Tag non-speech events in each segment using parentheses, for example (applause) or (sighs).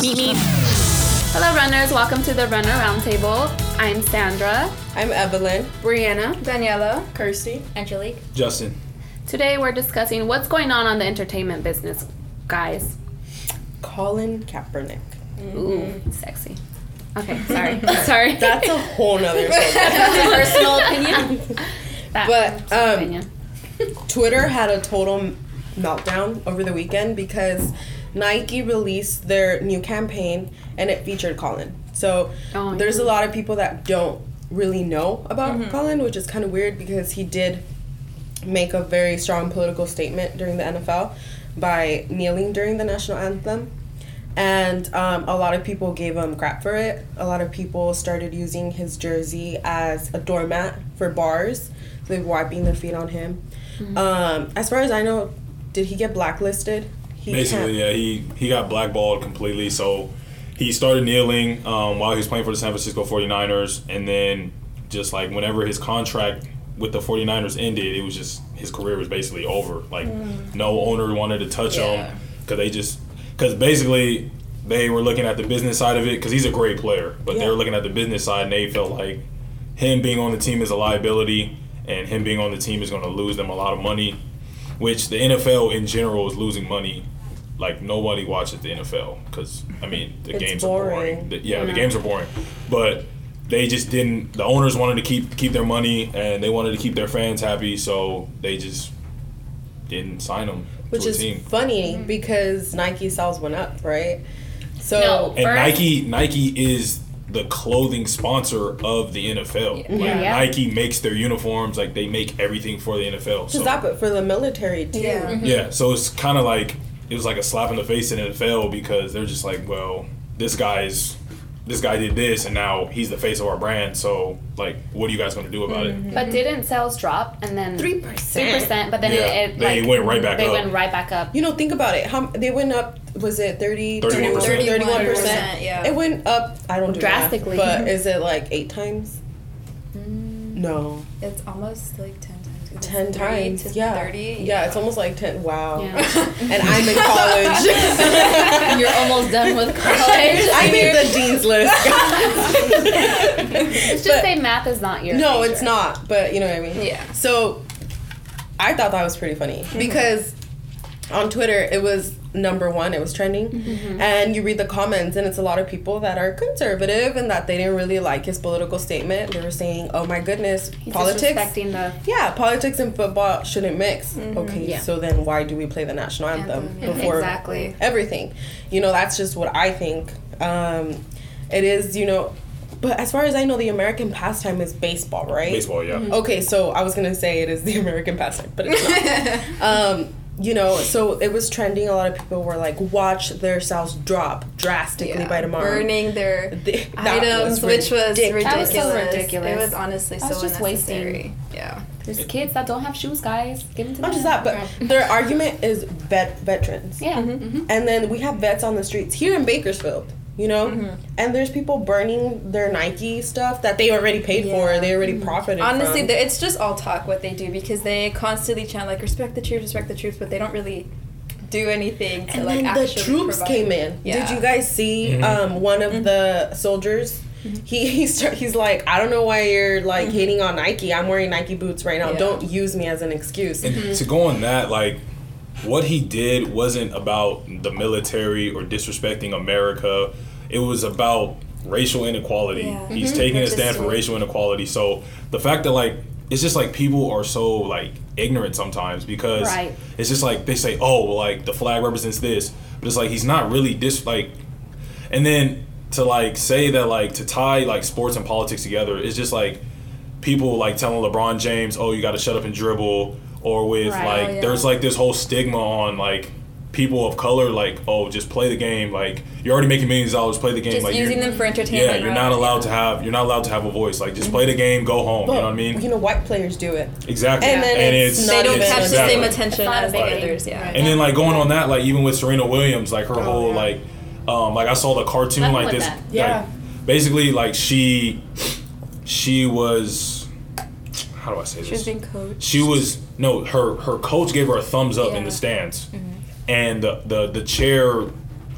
Meet me. Hello, runners. Welcome to the Runner Roundtable. I'm Sandra. I'm Evelyn. Briana. Daniela. Kirstie. Angelique. Justin. Today, we're discussing what's going on on the entertainment business, guys. Colin Kaepernick. Ooh, mm-hmm. sexy. Okay, sorry. (laughs) sorry. That's a whole nother (laughs) subject. personal opinion. (laughs) That- But, um. (laughs) Twitter had a total meltdown over the weekend because Nike released their new campaign and it featured Colin. So Oh, there's yeah. a lot of people that don't really know about Colin, which is kind of weird because he did make a very strong political statement during the NFL by kneeling during the national anthem. And um, a lot of people gave him crap for it. A lot of people started using his jersey as a doormat for bars. So they're wiping their feet on him. Um, as far as I know, did he get blacklisted? He Basically, yeah, he he got blackballed completely. So he started kneeling um, while he was playing for the San Francisco 49ers, and then just like whenever his contract with the 49ers ended, it was just his career was basically over. Like no owner wanted to touch Yeah. him because they just because basically they were looking at the business side of it because he's a great player, but they were looking at the business side and they felt like him being on the team is a liability, and him being on the team is going to lose them a lot of money which the NFL in general is losing money. Like nobody watches the NFL because I mean the It's games are boring. boring. The- yeah, the games are boring, but they just didn't. The owners wanted to keep keep their money and they wanted to keep their fans happy, so they just didn't sign them which to a is team. funny because Nike sales went up, right? So No. And Nike Nike is the clothing sponsor of the NFL. Like Yeah. Nike makes their uniforms, like they make everything for the NFL. So stop it for the military too. Yeah. Mm-hmm. Yeah, so it's kind of like it was like a slap in the face in the NFL because they're just like, well, this guy's this guy did this and now he's the face of our brand. So like, what are you guys going to do about it? But mm-hmm. didn't sales drop and then 3%. Three percent, but then Yeah, it, it they like, went right back They up. went right back up. You know, think about it. How they went up? Was it 30, 31%. 31 percent? yeah. It went up. I don't do math, Drastically. but is it like eight times? Mm. No, It's almost like 10 times. It's ten 30 times. to yeah. 30. Yeah, it's almost like ten. Wow. Yeah. (laughs) and I'm in college. (laughs) You're almost done with (laughs) college. I made the dean's list. It's just say math is not your. no, major. it's not. But you know what I mean. Yeah. So, I thought that was pretty funny Mm-hmm. because on Twitter it was number one. It was trending, Mm-hmm. and you read the comments, and it's a lot of people that are conservative and that they didn't really like his political statement. They were saying, "Oh my goodness, He's politics." the. Yeah, politics and football shouldn't mix. Okay, Mm-hmm. Yeah. so then why do we play the national anthem, Anthem, before Exactly. everything? You know, that's just what I think. Um, it is, you know, but as far as I know, the American pastime is baseball, right? Baseball, yeah. Okay, so I was gonna say it is the (laughs) American pastime, but it's not. (laughs) um, you know, so it was trending. A lot of people were like, "Watch their sales drop drastically Yeah. by tomorrow." Burning their (laughs) The- items, was which was ridiculous. That was so ridiculous. It was honestly That's so just wasting. Yeah. There's kids that don't have shoes, guys. Give them to Not them. just that, but their argument is vet veterans. Yeah. Mm-hmm. Mm-hmm. And then we have vets on the streets here in Bakersfield, you know? Mm-hmm. And there's people burning their Nike stuff that they already paid for, Yeah. they already profited Honestly, from. the- it's just all talk what they do because they constantly chant like respect the troops, respect the troops, but they don't really do anything to and like then the troops provide. came in. Yeah. Mm-hmm. Did you guys see um, one of the soldiers? He (laughs) he start, he's like, I don't know why you're like hating on Nike. I'm wearing Nike boots right now. Mm-hmm. Yeah. Don't use me as an excuse. And to go on that, like, what he did wasn't about the military or disrespecting America. It was about racial inequality. Yeah. He's Mhm. taking a stand for racial inequality. So the fact that like it's just like people are so like ignorant sometimes because Right. it's just like they say, oh, well, like the flag represents this, but it's like he's not really dis like, and then to like say that like to tie like sports and politics together is just like people like telling LeBron James, "Oh, you got to shut up and dribble," or with Right. like Oh, yeah. there's like this whole stigma on like people of color, like, "Oh, just play the game." Like you're already making millions of dollars, play the game. Just like using them for entertainment. yeah, you're not rather- allowed to have you're not allowed to have a voice. Like just play the game, go home. But, you know what I mean? You know, white players do it. exactly. And then it's not They don't even- catch the same attention as the others. Yeah. Right. And then like going on that, like even with Serena Williams, like her Oh, whole yeah. like, um, like I saw the cartoon Nothing like this. that. Yeah. Like, basically, like she, she was, how do I say this? She was being coached. she was no her her coach gave her a thumbs up in Yeah. Mm-hmm. the stands, and the, the the chair.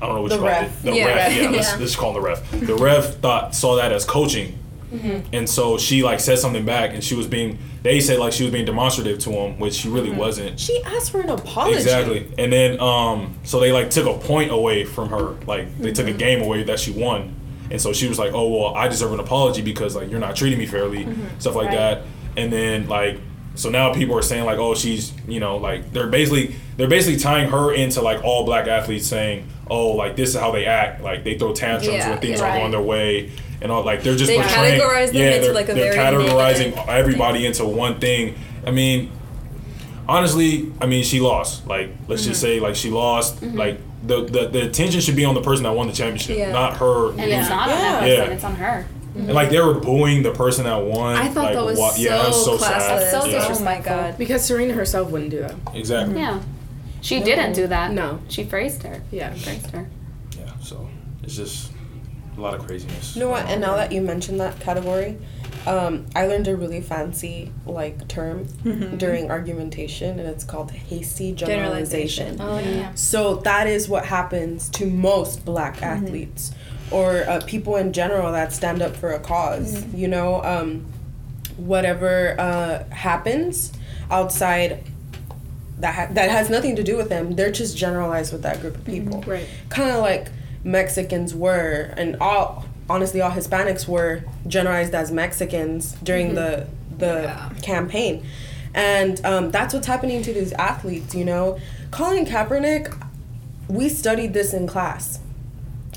I don't know what The you call ref. it. The Yeah, ref. Yeah, let's, (laughs) Yeah. let's just call him the ref. The ref thought saw that as coaching, Mm-hmm. and so she like said something back, and she was being. They said like she was being demonstrative to him, which she Mm-hmm. really wasn't. She asked for an apology. Exactly. And then um so they like took a point away from her. Like they took a game away that she won. And so she was like, "Oh, well, I deserve an apology because like you're not treating me fairly." Stuff like Right. that. And then like so now people are saying like, "Oh, she's, you know, like they're basically they're basically tying her into like all black athletes saying, "Oh, like this is how they act. Like they throw tantrums Yeah, when things yeah. aren't going their way." And all like they're just They portraying, categorize them yeah, into, they're, like, a they're very categorizing negative everybody into one thing. I mean, honestly, I mean, she lost. Like, let's just Mm-hmm. say, like, she lost. Like, the, the the attention should be on the person that won the championship, Yeah. not her. And losing. it's not Yeah. on that Yeah. person, it's on her. And like they were booing the person that won. I thought like, that was wa- so, yeah, that was so classless. sad. So yeah. Oh my god. Because Serena herself wouldn't do that. Exactly. Yeah. She didn't do that. No. She phrased her. Yeah. Phrased her. Yeah. So it's just a lot of craziness. You know what? And now that you mentioned that category, um, I learned a really fancy like term during argumentation, and it's called hasty generalization. Generalization. Oh yeah. So that is what happens to most black athletes or uh, people in general that stand up for a because You know, um, whatever uh, happens outside that ha- that has nothing to do with them, they're just generalized with that group of people. Right. Kind of like Mexicans were, and all honestly, all Hispanics were generalized as Mexicans during the the Yeah. campaign, and um, that's what's happening to these athletes. You know, Colin Kaepernick, we studied this in class.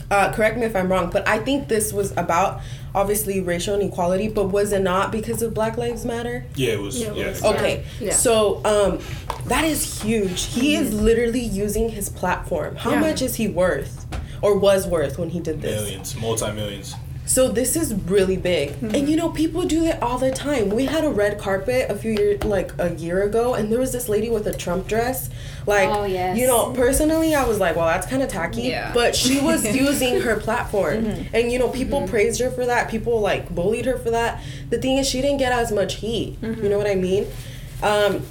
Uh, correct me if I'm wrong, but I think this was about obviously racial inequality, but was it not because of Black Lives Matter? Yeah, it was. Yeah, Yeah. it was. Okay, Yeah. so um, that is huge. He is literally using his platform. How Yeah. much is he worth, or was worth when he did this? Millions, multi millions. So this is really big, and mm-hmm. you know people do it all the time. We had a red carpet a few years, like a year ago, and there was this lady with a Trump dress. Like, Oh, yes. you know, personally, I was like, well, that's kind of tacky. Yeah. But she was (laughs) using her platform, mm-hmm. and you know, people mm-hmm. praised her for that. People like bullied her for that. The thing is, she didn't get as much heat. You know what I mean? Um,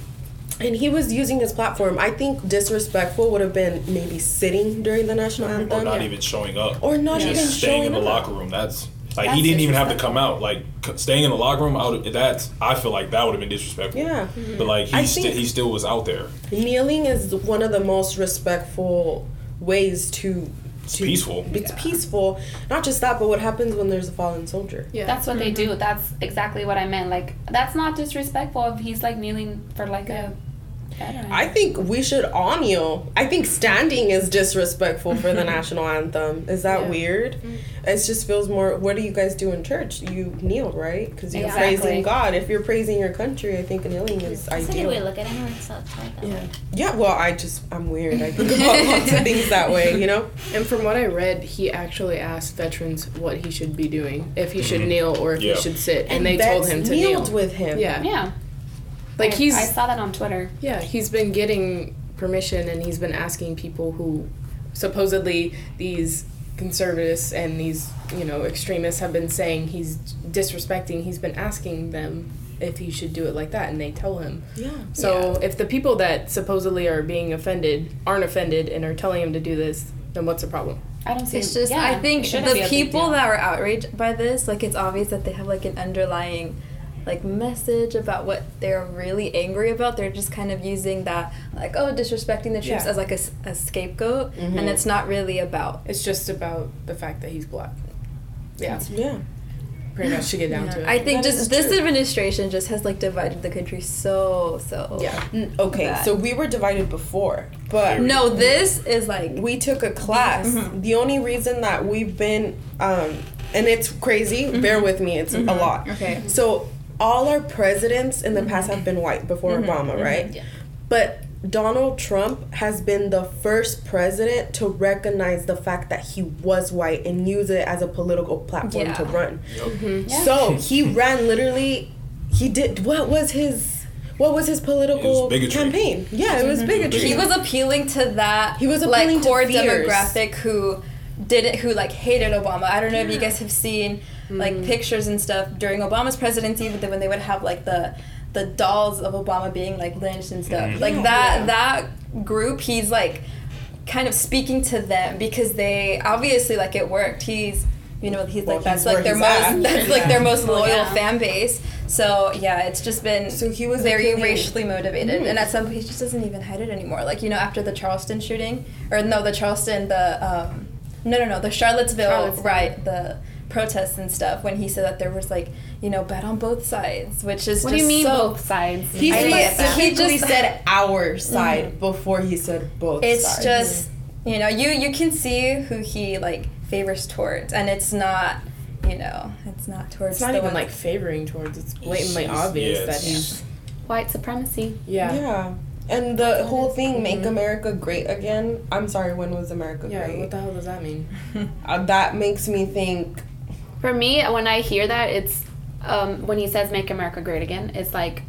and he was using his platform. I think disrespectful would have been maybe sitting during the national anthem, Or not even showing up. Or not just even staying in the up. locker room. That's like That's he didn't even have to come out. Like staying in the locker room, I would, that's I feel like that would have been disrespectful. Yeah. But like he sti- he still was out there. Kneeling is one of the most respectful ways to. It's to peaceful. It's peaceful. Not just that, but what happens when there's a fallen soldier? Yeah. That's what they mm-hmm. do. That's exactly what I meant. Like that's not disrespectful if he's like kneeling for like a veteran. I think we should all kneel. I think standing is disrespectful for the (laughs) national anthem. Is that Yeah. weird? Mm-hmm. It just feels more. What do you guys do in church? You kneel, right? Because you're Exactly. praising God. If you're praising your country, I think kneeling is That's a good ideal. way to look at it. I never thought thought that Yeah. way. Yeah, well, I just I'm weird. I think (laughs) about lots of things that way. You know. And from what I read, he actually asked veterans what he should be doing, if he should mm-hmm. kneel or if Yeah. he should sit, and, they told him to kneeled kneel. with him. yeah. yeah. Like I- he's I saw that on Twitter. yeah, he's been getting permission, and he's been asking people who supposedly these conservatives and these you know extremists have been saying he's disrespecting. He's been asking them if he should do it like that, and they tell him. Yeah. So if the people that supposedly are being offended aren't offended and are telling him to do this, then what's the problem? I don't see. It. It's just yeah, I think the people that are outraged by this, like it's obvious that they have like an underlying like message about what they're really angry about. They're just kind of using that like oh disrespecting the troops Yeah. as like a scapegoat, and mm-hmm. it's not really about. It's just about the fact that he's black. Yeah, Yeah. pretty much to get down Yeah. to it. I think That just this true. administration just has like divided the country so so. yeah. Okay, Bad. so we were divided before, but No, this is like we took a class. Mm-hmm. The only reason that we've been, um, and it's crazy. Mm-hmm. Bear with me, it's a lot. Okay. So all our presidents in the past have been white before mm-hmm. Obama, mm-hmm. right? Yeah. But Donald Trump has been the first president to recognize the fact that he was white and use it as a political platform Yeah. to run. Mm-hmm. Yeah. So he ran literally. He did. What was his? What was his political bigotry. campaign? Yeah, it was bigotry. he was appealing to that He was like appealing to core fears. demographic who didn't who like hated Obama. I don't know if you guys have seen like pictures and stuff during Obama's presidency, but then when they would have like the the dolls of Obama being like lynched and stuff. Mhm. Like that Yeah. that group, he's like kind of speaking to them because they obviously like it worked. He's you know he's Well, like that's he's like their most at. that's like their most loyal yeah. fan base. So yeah, it's just been So he was very appealing- racially motivated, Mhm. and at some point he just doesn't even hide it anymore. Like you know after the Charleston shooting, or no, the Charleston the um, no no no the Charlottesville, Charlottesville. right the protests and stuff when he said that there was like you know bet on both sides, which is What do you mean so both sides? He I get that. He just- said our side before he said both it's sides. just you know you you can see who he like favors towards and it's not you know it's not towards It's not the even one- like favoring towards. It's blatantly He's- obvious yeah, that he's White supremacy. yeah. yeah. And the whole thing, make America great again. I'm sorry, when was America Yeah, great? what the hell does that mean? (laughs) Uh, that makes me think. For me, when I hear that, it's um, when he says "Make America Great Again." It's like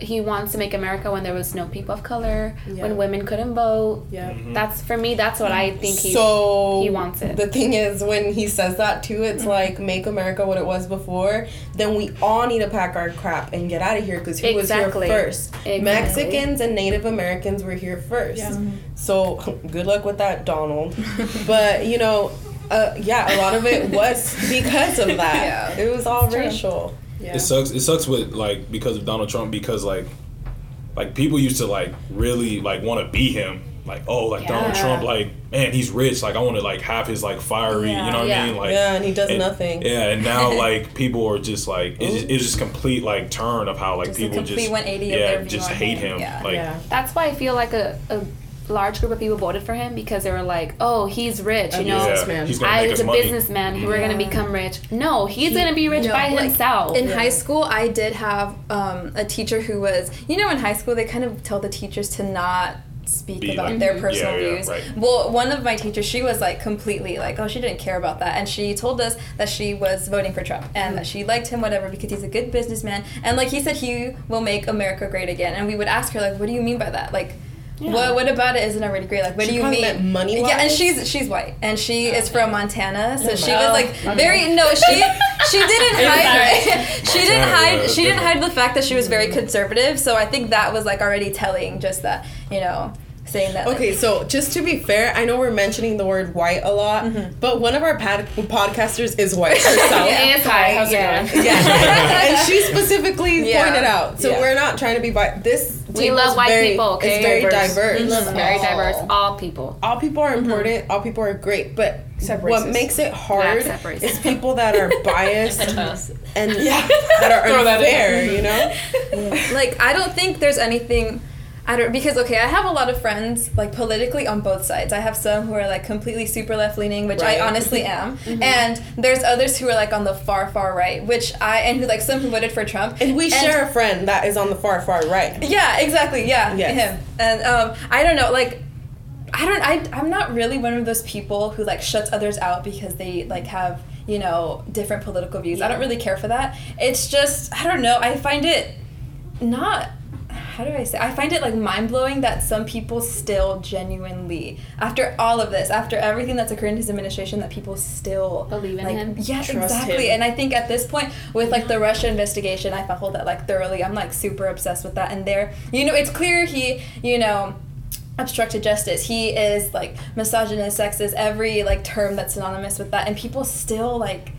he wants to make America when there was no people of color, Yeah. when women couldn't vote. Yeah. That's for me. That's what I think he. so he wants it. The thing is, when he says that too, it's like make America what it was before. Then we all need to pack our crap and get out of here because who Exactly. was here first? Exactly. Mexicans and Native Americans were here first. Yeah. So (laughs) good luck with that, Donald. (laughs) but you know, uh, yeah, a lot of it was (laughs) because of that. Yeah. It was all It's true. racial. Yeah. It sucks. It sucks with like because of Donald Trump because like like people used to like really like want to be him. Like oh like Donald Trump like man he's rich like I want to like have his like fiery Yeah. you know what Yeah. I mean like yeah, and he does and- nothing. yeah and now (laughs) like people are just like it's just, it's just complete like turn of how like Just people complete just 180 of yeah just hate him. him Yeah. like yeah. That's why I feel like a, a large group of people voted for him because they were like, "Oh, he's rich," you A know. businessman. he's gonna I make was a money. businessman. We're gonna become rich. No, he's gonna be rich No, by like, himself. in Yeah. high school i did have um, a teacher who was you know in high school they kind of tell the teachers to not speak Be about like- their Mhm. personal Yeah, yeah, views right. well one of my teachers she was like completely like oh she didn't care about that and she told us that she was voting for trump and that she liked him whatever because he's a good businessman and like he said he will make america great again and we would ask her like what do you mean by that like Yeah. what, what about it isn't already great? Like, what She do you mean? money Yeah, and she's she's white, and she oh, is from Montana, so Oh she my- was Oh, like okay. very no. She she (laughs) didn't hide. (laughs) she didn't hide. She didn't hide the fact that she was very conservative. So I think that was like already telling, just that you know, saying that. like- Okay, so just to be fair, I know we're mentioning the word white a lot, mm-hmm. but one of our pad- podcasters is white (laughs) herself. It is high. how's it going? Yeah, and she specifically Yeah. pointed out. So Yeah. we're not trying to be bi- this. We love white very, people, okay? It's very Diverse. diverse. We love very All. diverse. All people. All people are mm-hmm. important. All people are great, but Except what racist. makes it hard except is people that are (laughs) biased and that are (laughs) Throw that unfair. You know. (laughs) like I don't think there's anything I don't because okay, I have a lot of friends like politically on both sides. I have some who are like completely super left leaning, which Right. I honestly (laughs) am, and there's others who are like on the far far right, which I and who like some who voted for Trump. And we share a friend that is on the far far right. Yeah, exactly. Yeah, Yes. him. And um, I don't know, like. I don't. I. I'm not really one of those people who like shuts others out because they like have you know different political views. I don't really care for that. It's just I don't know. I find it not. How do I say? I find it like mind blowing that some people still genuinely, after all of this, after everything that's occurred in his administration, that people still Believe in like, him. Yeah, Trust exactly. him. And I think at this point, with like the Russia investigation, I followed that like thoroughly. I'm like super obsessed with that. And there, you know, it's clear he, you know, obstructed justice. He is like misogynist, sexist, every like term that's synonymous with that. And people still like,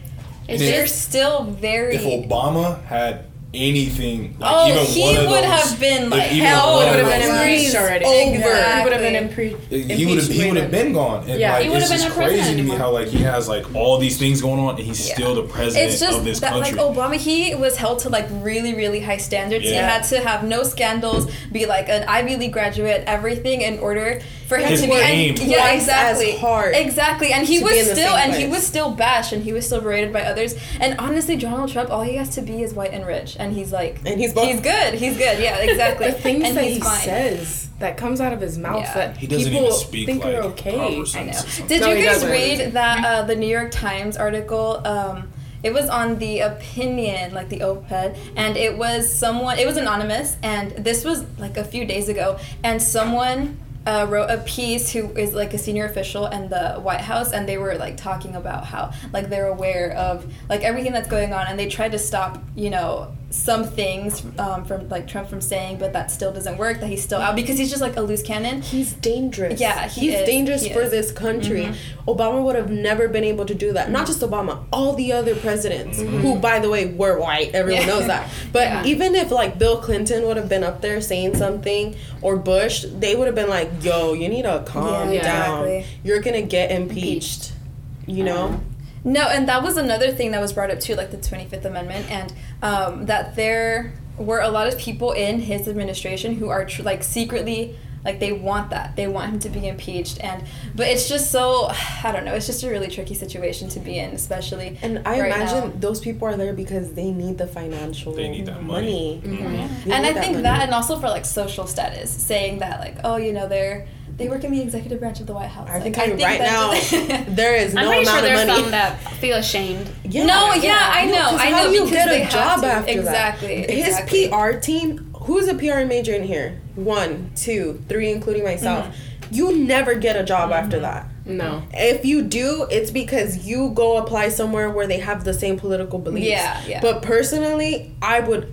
It's they're just still very. if Obama had anything like Oh, even he one of would those, have been, like, hell one would have been those- impeached already. over. He would have been Exactly. impre- he would have impeached he would have been gone. And Yeah. like He would've been just crazy to me how like he has like all these things going on and he's Yeah. still the president It's just of this that country. like Obama, he was held to like really, really high standards. He had to have no scandals, be like an Ivy League graduate, everything in order for him His to be. name. And, yeah, exactly. hard Exactly, and he was be in the still, same and he was still bashed, and he was still berated by others. And honestly, Donald Trump, all he has to be is white and rich, and he's like, And he's both. he's good. He's good. Yeah, (laughs) exactly. the things and that he's he fine. says that comes out of his mouth Yeah. that he doesn't people even speak think like are okay. I know. sense or something. Did No, you guys read that uh, the New York Times article? Um, it was on the opinion, like the op-ed, and it was someone. It was anonymous, and this was like a few days ago, and someone. Uh, wrote a piece who is like a senior official in the White House, and they were like talking about how like they're aware of like everything that's going on, and they tried to stop, you know, some things um, from like Trump from saying, but that still doesn't work. That he's still out because he's just like a loose cannon. He's dangerous. Yeah, he he's is. dangerous He for is. Mm-hmm. this country. Obama would have never been able to do that. Not just Obama, all the other presidents, who, by the way, were white. Everyone Mm-hmm. Yeah. knows that. (laughs) But Yeah. even if like Bill Clinton would have been up there saying something, or Bush, they would have been like, "Yo, you need to calm Yeah, down. exactly. You're gonna get impeached." You know. No, and that was another thing that was brought up too, like the Twenty Fifth Amendment, and um, that there were a lot of people in his administration who are tr- like secretly like they want that they want him to be impeached and but it's just so (sighs) i don't know it's just a really tricky situation to be in especially And I right imagine now. those people are there because they need the financial They need that money. money. Mm-hmm. They and need I think money. that, and also for like social status, saying that like, oh, you know, they're they work in the executive branch of the White House. I Like, think, I right that- now (laughs) (laughs) there is I'm no pretty sure amount of there's money. some that feel ashamed. (laughs) Yeah. no, yeah, I know, know, 'cause I how know. do you because get a job to. after exactly, that? His. PR team. Who's a PR major in here? One, two, three, including myself. Mm-hmm. You never get a job after that. No. If you do, it's because you go apply somewhere where they have the same political beliefs. Yeah, yeah. But personally, I would.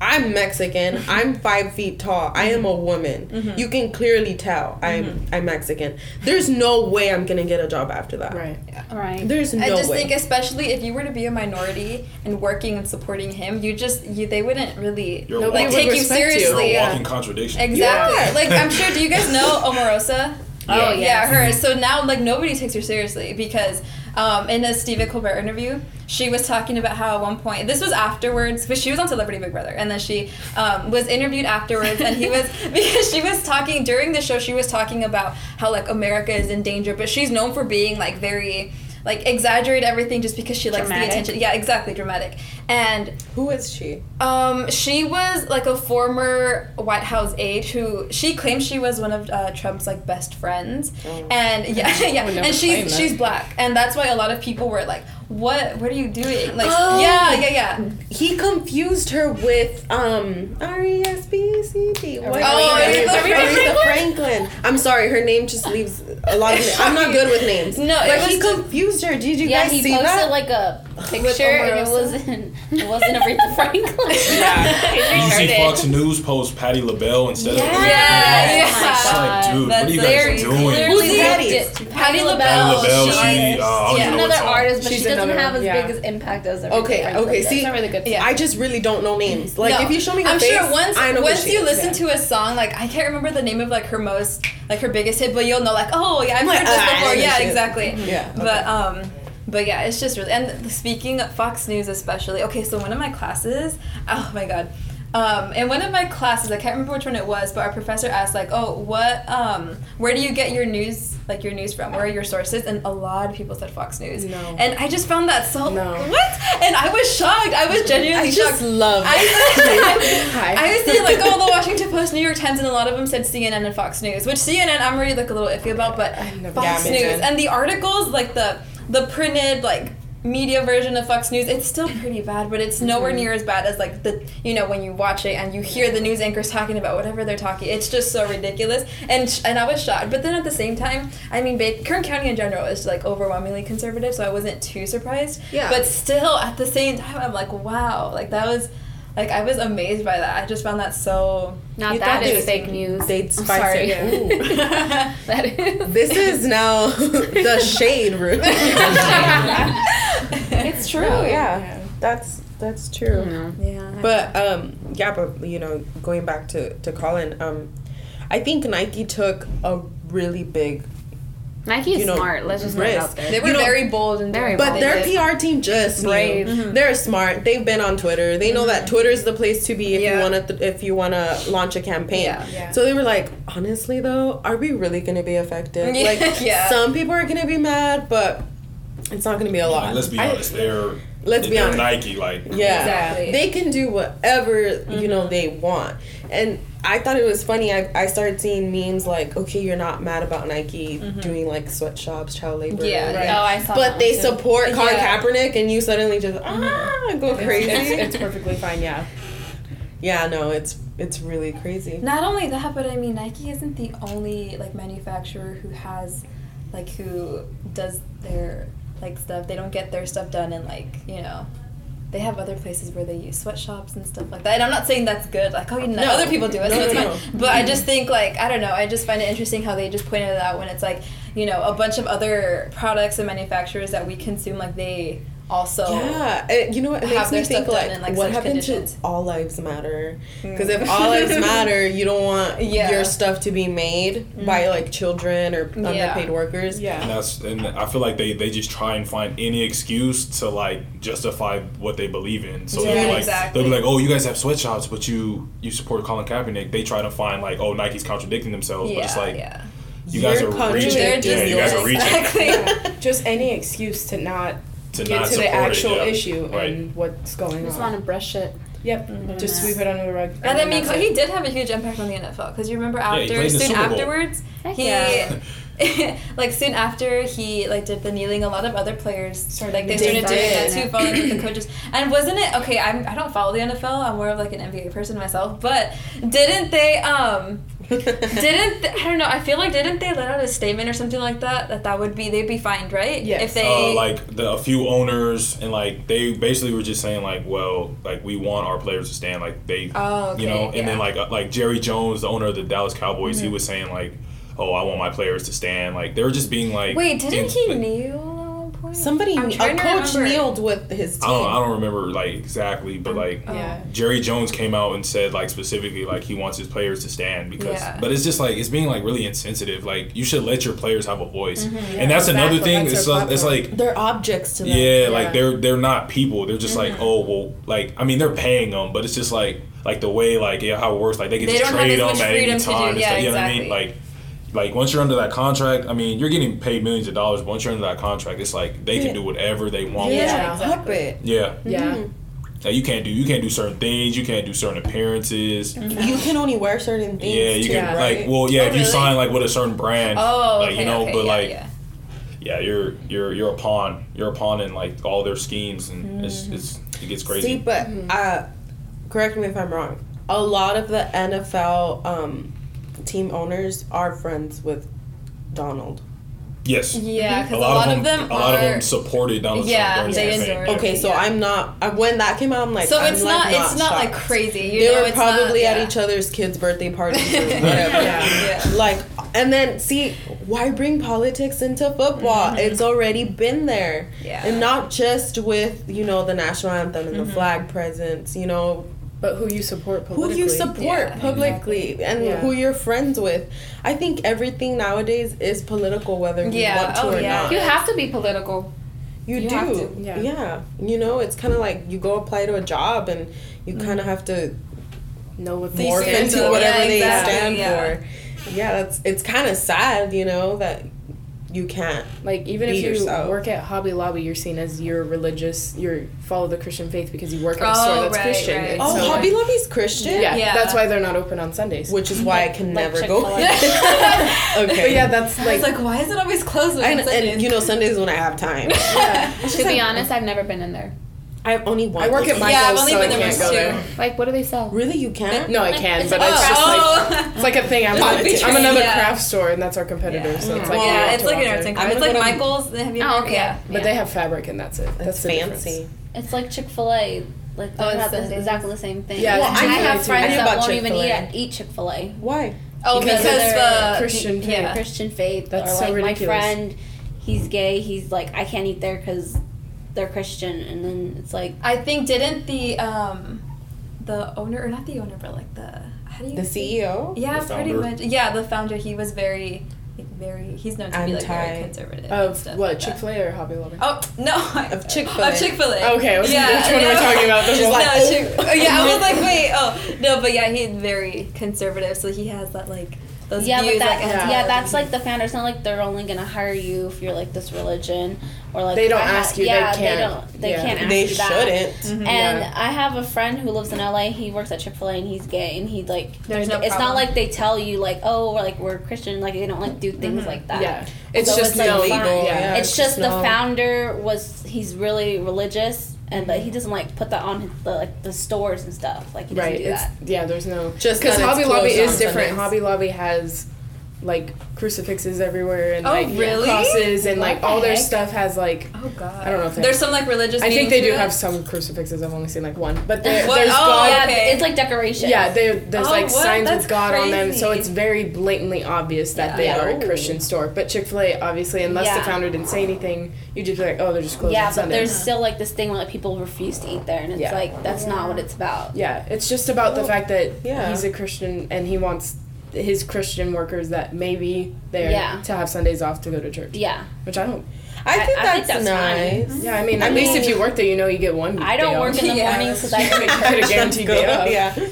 I'm Mexican. (laughs) I'm five feet tall. I am a woman. Mm-hmm. You can clearly tell I'm I'm Mexican. There's no way I'm gonna get a job after that. Right. Yeah. Right. There's no way. I just way. think, especially if you were to be a minority and working and supporting him, you just you they wouldn't really You're Nobody like walking, take you respect you. you're seriously. a walking contradiction. Exactly. Yeah. Like I'm sure. Do you guys know Omarosa? (laughs) Oh, yeah, yes. her. So now like nobody takes her seriously because um, in a Stephen Colbert interview, she was talking about how at one point this was afterwards, but she was on Celebrity Big Brother, and then she um, was interviewed afterwards, and he was (laughs) because she was talking during the show. She was talking about how like America is in danger, but she's known for being like very like exaggerate everything just because she likes Dramatic. the attention. Yeah, exactly, dramatic. And Who is she? um, she was like a former White House aide who she claims she was one of uh, Trump's like best friends, Oh. and yeah, (laughs) yeah, and she's she's black, and that's why a lot of people were like, "What? What are you doing?" Like, (gasps) Oh. yeah, yeah, yeah. He confused her with um R E S B C T. What? Oh, Aretha Aretha Aretha Franklin? Franklin. I'm sorry, her name just leaves a lot of. I'm not good with names. No, but he confused her. Did you yeah, guys he see posted that? like a (laughs) picture and it wasn't it wasn't Aretha Franklin. (laughs) Yeah. (laughs) You see Fox News post Patti LaBelle instead of Yeah, Aretha yeah. It's like, dude, what are you guys doing? Who's Clearly Patti? did- Patti Patti LaBelle. LaBelle, she- she, uh, yeah. Another artist, but She's she doesn't have as yeah. big as impact as Aretha Okay, okay, see, really. I just really don't know names. Like No, if you show me I'm face, sure once once you is. listen Yeah. to a song, like I can't remember the name of like her most like her biggest hit, but you'll know like oh yeah I've like, heard this ah, before. Yeah, she is. exactly. Yeah, But um, but yeah, it's just really and speaking of Fox News especially. Okay, so one of my classes, oh my god. Um, in one of my classes, I can't remember which one it was, but our professor asked like, "Oh, what? Um, where do you get your news? Like your news from? Where are your sources?" And a lot of people said Fox News. No. And I just found that so No. what? And I was shocked. I was genuinely shocked. I just shocked. love. I, (laughs) Hi. (laughs) I was thinking like, oh, the Washington Post, New York Times, and a lot of them said CNN and Fox News, which CNN I'm already like a little iffy about, but Fox Yeah, News and the articles, like the the printed like media version of Fox News, it's still pretty bad, but it's nowhere mhm. near as bad as like the you know when you watch it and you hear the news anchors talking about whatever they're talking. It's just so ridiculous, and and I was shocked. But then at the same time, I mean, ba- Kern County in general is like overwhelmingly conservative, so I wasn't too surprised. Yeah. But still, at the same time, I'm like, wow, like that was. Like I was amazed by that. I just found that so. Not You that thought is they- fake news. They'd I'm spice sorry. it. Ooh. (laughs) that is. This is now (laughs) the shade room. (laughs) (laughs) it's true. No, yeah, that's that's true. No. Yeah. But um, yeah, but you know, going back to to Colin, um, I think Nike took a really big, Nike is You know, smart. Let's just put it risk. out there. they were you know- very bold and Very but bold. their PR team just knew. Brave. Mhm. They're smart. They've been on Twitter. They know that Twitter is the place to be if you want to if you want to launch a campaign. Yeah. Yeah. So they were like, honestly though, are we really gonna be effective? (laughs) Yeah. Like, Yeah. some people are gonna be mad, but it's not gonna be a lot. Like, let's be I- honest, they're Let's be they're honest. Nike, like Yeah. Exactly. They can do whatever, you know, mm-hmm. they want. And I thought it was funny. I, I started seeing memes like, okay, you're not mad about Nike mm-hmm. doing like sweatshops, child labor. Yeah, right? Oh, I saw. But they too. support Colin Yeah. Kaepernick and you suddenly just, mm-hmm. ah, go It's, crazy. it's, it's perfectly fine, yeah. yeah, no, it's it's really crazy. Not only that, but I mean, Nike isn't the only like manufacturer who has, like, who does their like stuff. They don't get their stuff done in like you know, they have other places where they use sweatshops and stuff like that. And I'm not saying that's good. Like, oh, you know, No. other people do it, so it's fine. But I just think like I don't know. I just find it interesting how they just pointed it out when it's like you know a bunch of other products and manufacturers that we consume like they also Yeah, it, you know what? It makes me think like, in, like, what happened conditions. to all lives matter? Because Mm. if all lives (laughs) matter, you don't want Yeah. your stuff to be made by like children or Yeah. underpaid workers. yeah And Yeah. that's and I feel like they they just try and find any excuse to like justify what they believe in. So Yeah, they'll be like exactly. they'll be like, oh, you guys have sweatshops, but you you support Colin Kaepernick. They try to find like, oh, Nike's contradicting themselves, but it's yeah, like yeah. you guys You're are reaching. They're contradicting just Yeah, you guys are reaching exactly. (laughs) Just any excuse to not to get not to the support it, actual yeah. issue Right. and what's going on. just want to brush it. Yep. Just sweep it under the rug. And I mean, that's he did have a huge impact on the NFL because you remember after played in the soon afterwards Heck he yeah. (laughs) (laughs) like soon after he like did the kneeling. A lot of other players Started like they doing started doing that that. too, following with the (clears throat) coaches. And wasn't it okay? I'm I don't follow the NFL. I'm more of like an NBA person myself. But didn't they um (laughs) didn't th- I don't know? I feel like didn't they let out a statement or something like that that that would be they'd be fined, right? Yes. If they uh, like the a few owners and like they basically were just saying like, well, like we want our players to stand like they, Oh, okay, you know, and then yeah. Mm-hmm. like uh, like Jerry Jones, the owner of the Dallas Cowboys, he was saying like, oh, I want my players to stand. Like they were just being like, wait, didn't in- he like, kneel at one point? Somebody, I'm a coach remember. kneeled with his I team. don't, I don't remember like exactly, but like Yeah. Jerry Jones came out and said like specifically like he wants his players to stand because Yeah. but it's just like it's being like really insensitive. Like you should let your players have a voice. Mm-hmm. and that's another thing. That's it's their like, it's like They're objects to them. yeah, like they're they're not people. They're just Mm-hmm. like oh well, like I mean they're paying them, but it's just like like the way like yeah how it works. Like they can They just trade them much at any freedom do- time. and yeah, stuff, you know what I mean? exactly. Like like once you're under that contract, I mean you're getting paid millions of dollars. But once you're under that contract, it's like they can do whatever they want. Yeah, with Yeah, you. puppet. Yeah. Yeah. Mhm. Like you can't do you can't do certain things. You can't do certain appearances. You can only wear certain things. Yeah, you too, can Yeah. right? like well yeah Oh, if you really? sign like with a certain brand. Oh, okay, like you know, okay, but yeah, like yeah. yeah, you're you're you're a pawn. You're a pawn in like all their schemes, and it's, Mm-hmm. it's it gets crazy. See, but uh, correct me if I'm wrong. A lot of the NFL um, team owners are friends with Donald. yes, Yeah, because a lot, of them a lot of them supported Donald Yeah, Trump. during they his campaign. endorsed- Okay, so Yeah. I'm not. Uh, when that came out, I'm like, so I'm it's like not, it's not like crazy. You They know, were it's not- probably yeah. at each other's kids' birthday parties or (laughs) whatever. Yeah. Yeah. (laughs) Like, and then see, why bring politics into football? It's already been there. Mm-hmm. Yeah. And not just with, you know, the national anthem and Mm-hmm. the flag presence, you know, But who you support politically. who you support Yeah, publicly and Yeah. who you're friends with. I think everything nowadays is political, whether you Yeah, want to oh, or yeah. not. You have to be political. You, You do. have to. Yeah. Yeah. You know, it's kind of like you go apply to a job and you mm-hmm. kind of have to Know what They they morph stand into for. whatever Yeah, they exactly, stand yeah. for. Yeah, that's it's kind of sad, you know, that you can't. Like even if you yourself. work at Hobby Lobby, you're seen as you're religious. You're follow the Christian faith because you work at a Oh, store that's right, Christian. right. and Oh, so- Hobby Lobby's Christian, Yeah, Yeah. that's why they're not open on Sundays. which is why I can Like never go. Chick-fil-A. (laughs) okay. But yeah, that's I like, was like, why is it always closed? on and, Sundays? and you know Sundays when I have time. yeah. (laughs) To be honest, I've never been in there. I've only one. I work at location. Michael's, Yeah, I've only so been I there can't once go too. there. Like, what do they sell? Really, you can't? No, I can, It's but a- it's just like oh. (laughs) it's like a thing. I'm (laughs) Just like, between- I'm another yeah. craft store, and that's our competitor. Yeah. So it's like Well, yeah, it's like an arts there. and crafts. It's like Michael's. Have you Oh, okay. Yeah. But they have fabric, and that's it. That's, That's the difference. fancy. It's like Chick Fil A. Like Oh, they it's the the, exactly the same thing. Yeah, well, I have friends that won't even eat Chick-fil-A. eat Chick Fil A. Why? Oh, Because because, of the Christian faith. Yeah. Christian faith. That's or so like ridiculous. my friend, he's gay. He's like, I can't eat there because they're Christian, and then it's like, I think didn't the um, the owner or not the owner, but like the how do you The say- CEO? Yeah, The pretty much. Yeah, the founder. He was very, like, very. He's known to be like very Anti- conservative. and Of stuff what like. Chick Fil A or Hobby Lobby? Oh no! Of (laughs) Chick-fil-A. Of Chick Fil A. Okay, I was yeah, which one are we talking about? There's She's a like, lot. no, Chick- oh, yeah, I was like, wait, oh no, but yeah, he's very conservative, so he has that like those yeah, views but that, like yeah. Yeah. that's like the founder. It's not like they're only gonna hire you if you're like this religion or like They don't I ha- ask you, they Yeah, can't. don't. They Yeah. can't ask They you shouldn't. Mhm. And Yeah. I have a friend who lives in LA. He works at Chick Fil A and he's gay. And he like, There's no it's problem. not like they tell you like, oh, we're like we're Christian. Like they don't like do things like that. Yeah, it's So just it's, like, no fine. legal. Yeah. Yeah, it's just the no- founder was he's really religious and but he mm. doesn't like put that on his, the like the stores and stuff. Like he doesn't right. do It's that. yeah. There's no Just because Hobby Lobby is different. Sundays. Hobby Lobby has like crucifixes everywhere and Oh, like really? crosses and What like the all their heck? stuff has like Oh god. I don't know if there's some like religious. I think they do it? have some crucifixes. I've only seen like one, but there, What? there's Oh, God. yeah, okay. it's like decoration. Yeah, there, there's Oh, like what? signs That's with God on them, so it's very blatantly obvious that Yeah. they Yeah. are a. Christian store. But Chick Fil A, obviously, unless Yeah. the founder didn't say anything, you just be like, oh, they're just closed Yeah, on but Sunday. there's still like this thing where like people refuse to eat there, and it's Yeah. like that's not what it's about. Yeah, it's just about the fact that yeah. he's a Christian and he wants his Christian workers that may be there Yeah. to have Sundays off to go to church. Yeah, Which I don't. I think I that's, think that's fine. nice. Mm-hmm. Yeah, I mean, I at least if you work there, you know you get one. I don't day work off. in the Yeah. mornings (laughs) because I You get a guaranteed That's day good. off. Yeah.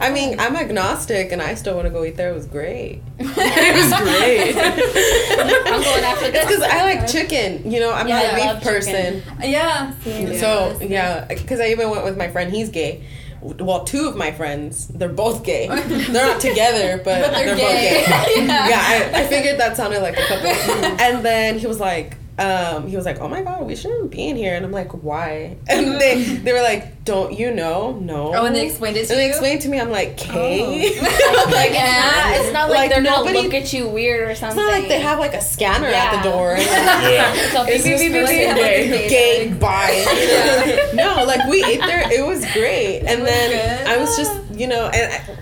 I mean, I'm agnostic and I still want to go eat there. It was great. (laughs) it was great. (laughs) I'm going after It's this. because I like chicken. You know, I'm Yeah, not I a love beef person. Yeah. So yeah, because I even went with my friend. He's gay. Well, two of my friends, they're both gay. They're not together, (laughs) but, But they're they're, gay. both gay. (laughs) Yeah. yeah, I, I figured that sounded like a couple. (laughs) and then he was like, um, he was like, "Oh my god, we shouldn't be in here." And I'm like, "Why?" And they they were like, "Don't you know? No." Oh, and they explained it to And they you? explained to me. I'm like, "Okay." (laughs) like, it's (laughs) not, it's not like, Like, they're nobody- gonna look at you weird or It's something. not like they have like a scanner at the door. And (laughs) Yeah. So It's beep, just beep, beep, like beep, a beep. day. gay bye. no, like we ate there. It was great, and was then good. I was just you know, and I,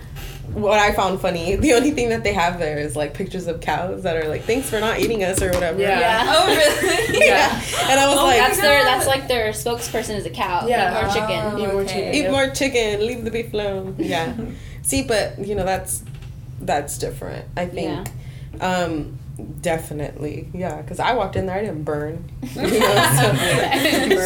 what I found funny, (laughs) the only thing that they have there is like pictures of cows that are like, "Thanks for not eating us" or whatever. Yeah. Yeah. (laughs) Oh really? Yeah. And I was Oh, like, That's my their that's like their spokesperson is a cow. Yeah. Eat more chicken. Oh, Eat more okay. chicken. eat more chicken, leave the beef alone. (laughs) Yeah. See, but you know that's that's different. I think. Um, definitely, yeah. Because I walked in there, I didn't burn. (laughs) You know, so,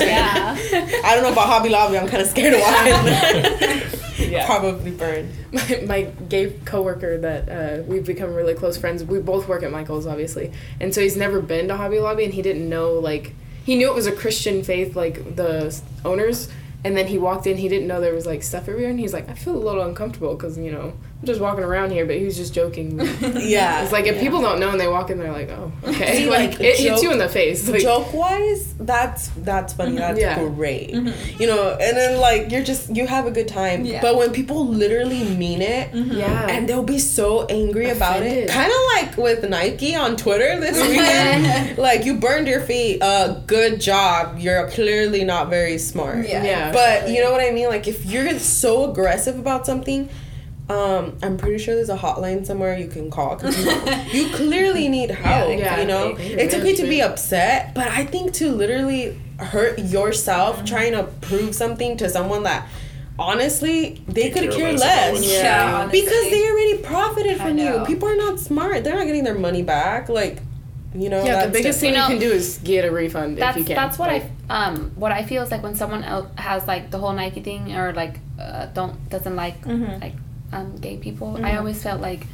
Yeah. I don't know about Hobby Lobby. I'm kind of scared to walk in there. (laughs) Yeah. Probably burned. my, my gay coworker that uh, we've become really close friends. We both work at Michael's, obviously, and so he's never been to Hobby Lobby, and he didn't know like he knew it was a Christian faith, like the owners. And then he walked in, he didn't know there was like stuff everywhere, and he's like, I feel a little uncomfortable because you know I'm just walking around here, but he was just joking. (laughs) Yeah. It's like if people don't know and they walk in, they're like, oh, (laughs) okay, See, like, like, it hits you in the face. Like, joke wise, that's that's funny. Mm-hmm. That's Yeah. great. Mm-hmm. You know, and then like you're just you have a good time. Yeah. But when people literally mean it mm-hmm. yeah, and they'll be so angry about it. Kind of like with Nike on Twitter this (laughs) weekend. like you burned your feet. Uh good job. You're clearly not very smart. Yeah. Yeah. But you know what I mean? Like if you're so aggressive about something, um, I'm pretty sure there's a hotline somewhere you can call because you, you clearly (laughs) need help. Yeah, you know, exactly. it's okay to be upset, but I think to literally hurt yourself Mm-hmm. trying to prove something to someone that honestly they Could could care care less less. Yeah, Yeah. Because they already profited from you. People are not smart. They're not getting their money back. Like, you know. yeah. The that's biggest thing different. you can do is get a refund That's if you can. that's what Like, I um what I feel is like when someone else has like the whole Nike thing or like uh, don't doesn't like Mhm. like um gay people. Mm-hmm. I always felt like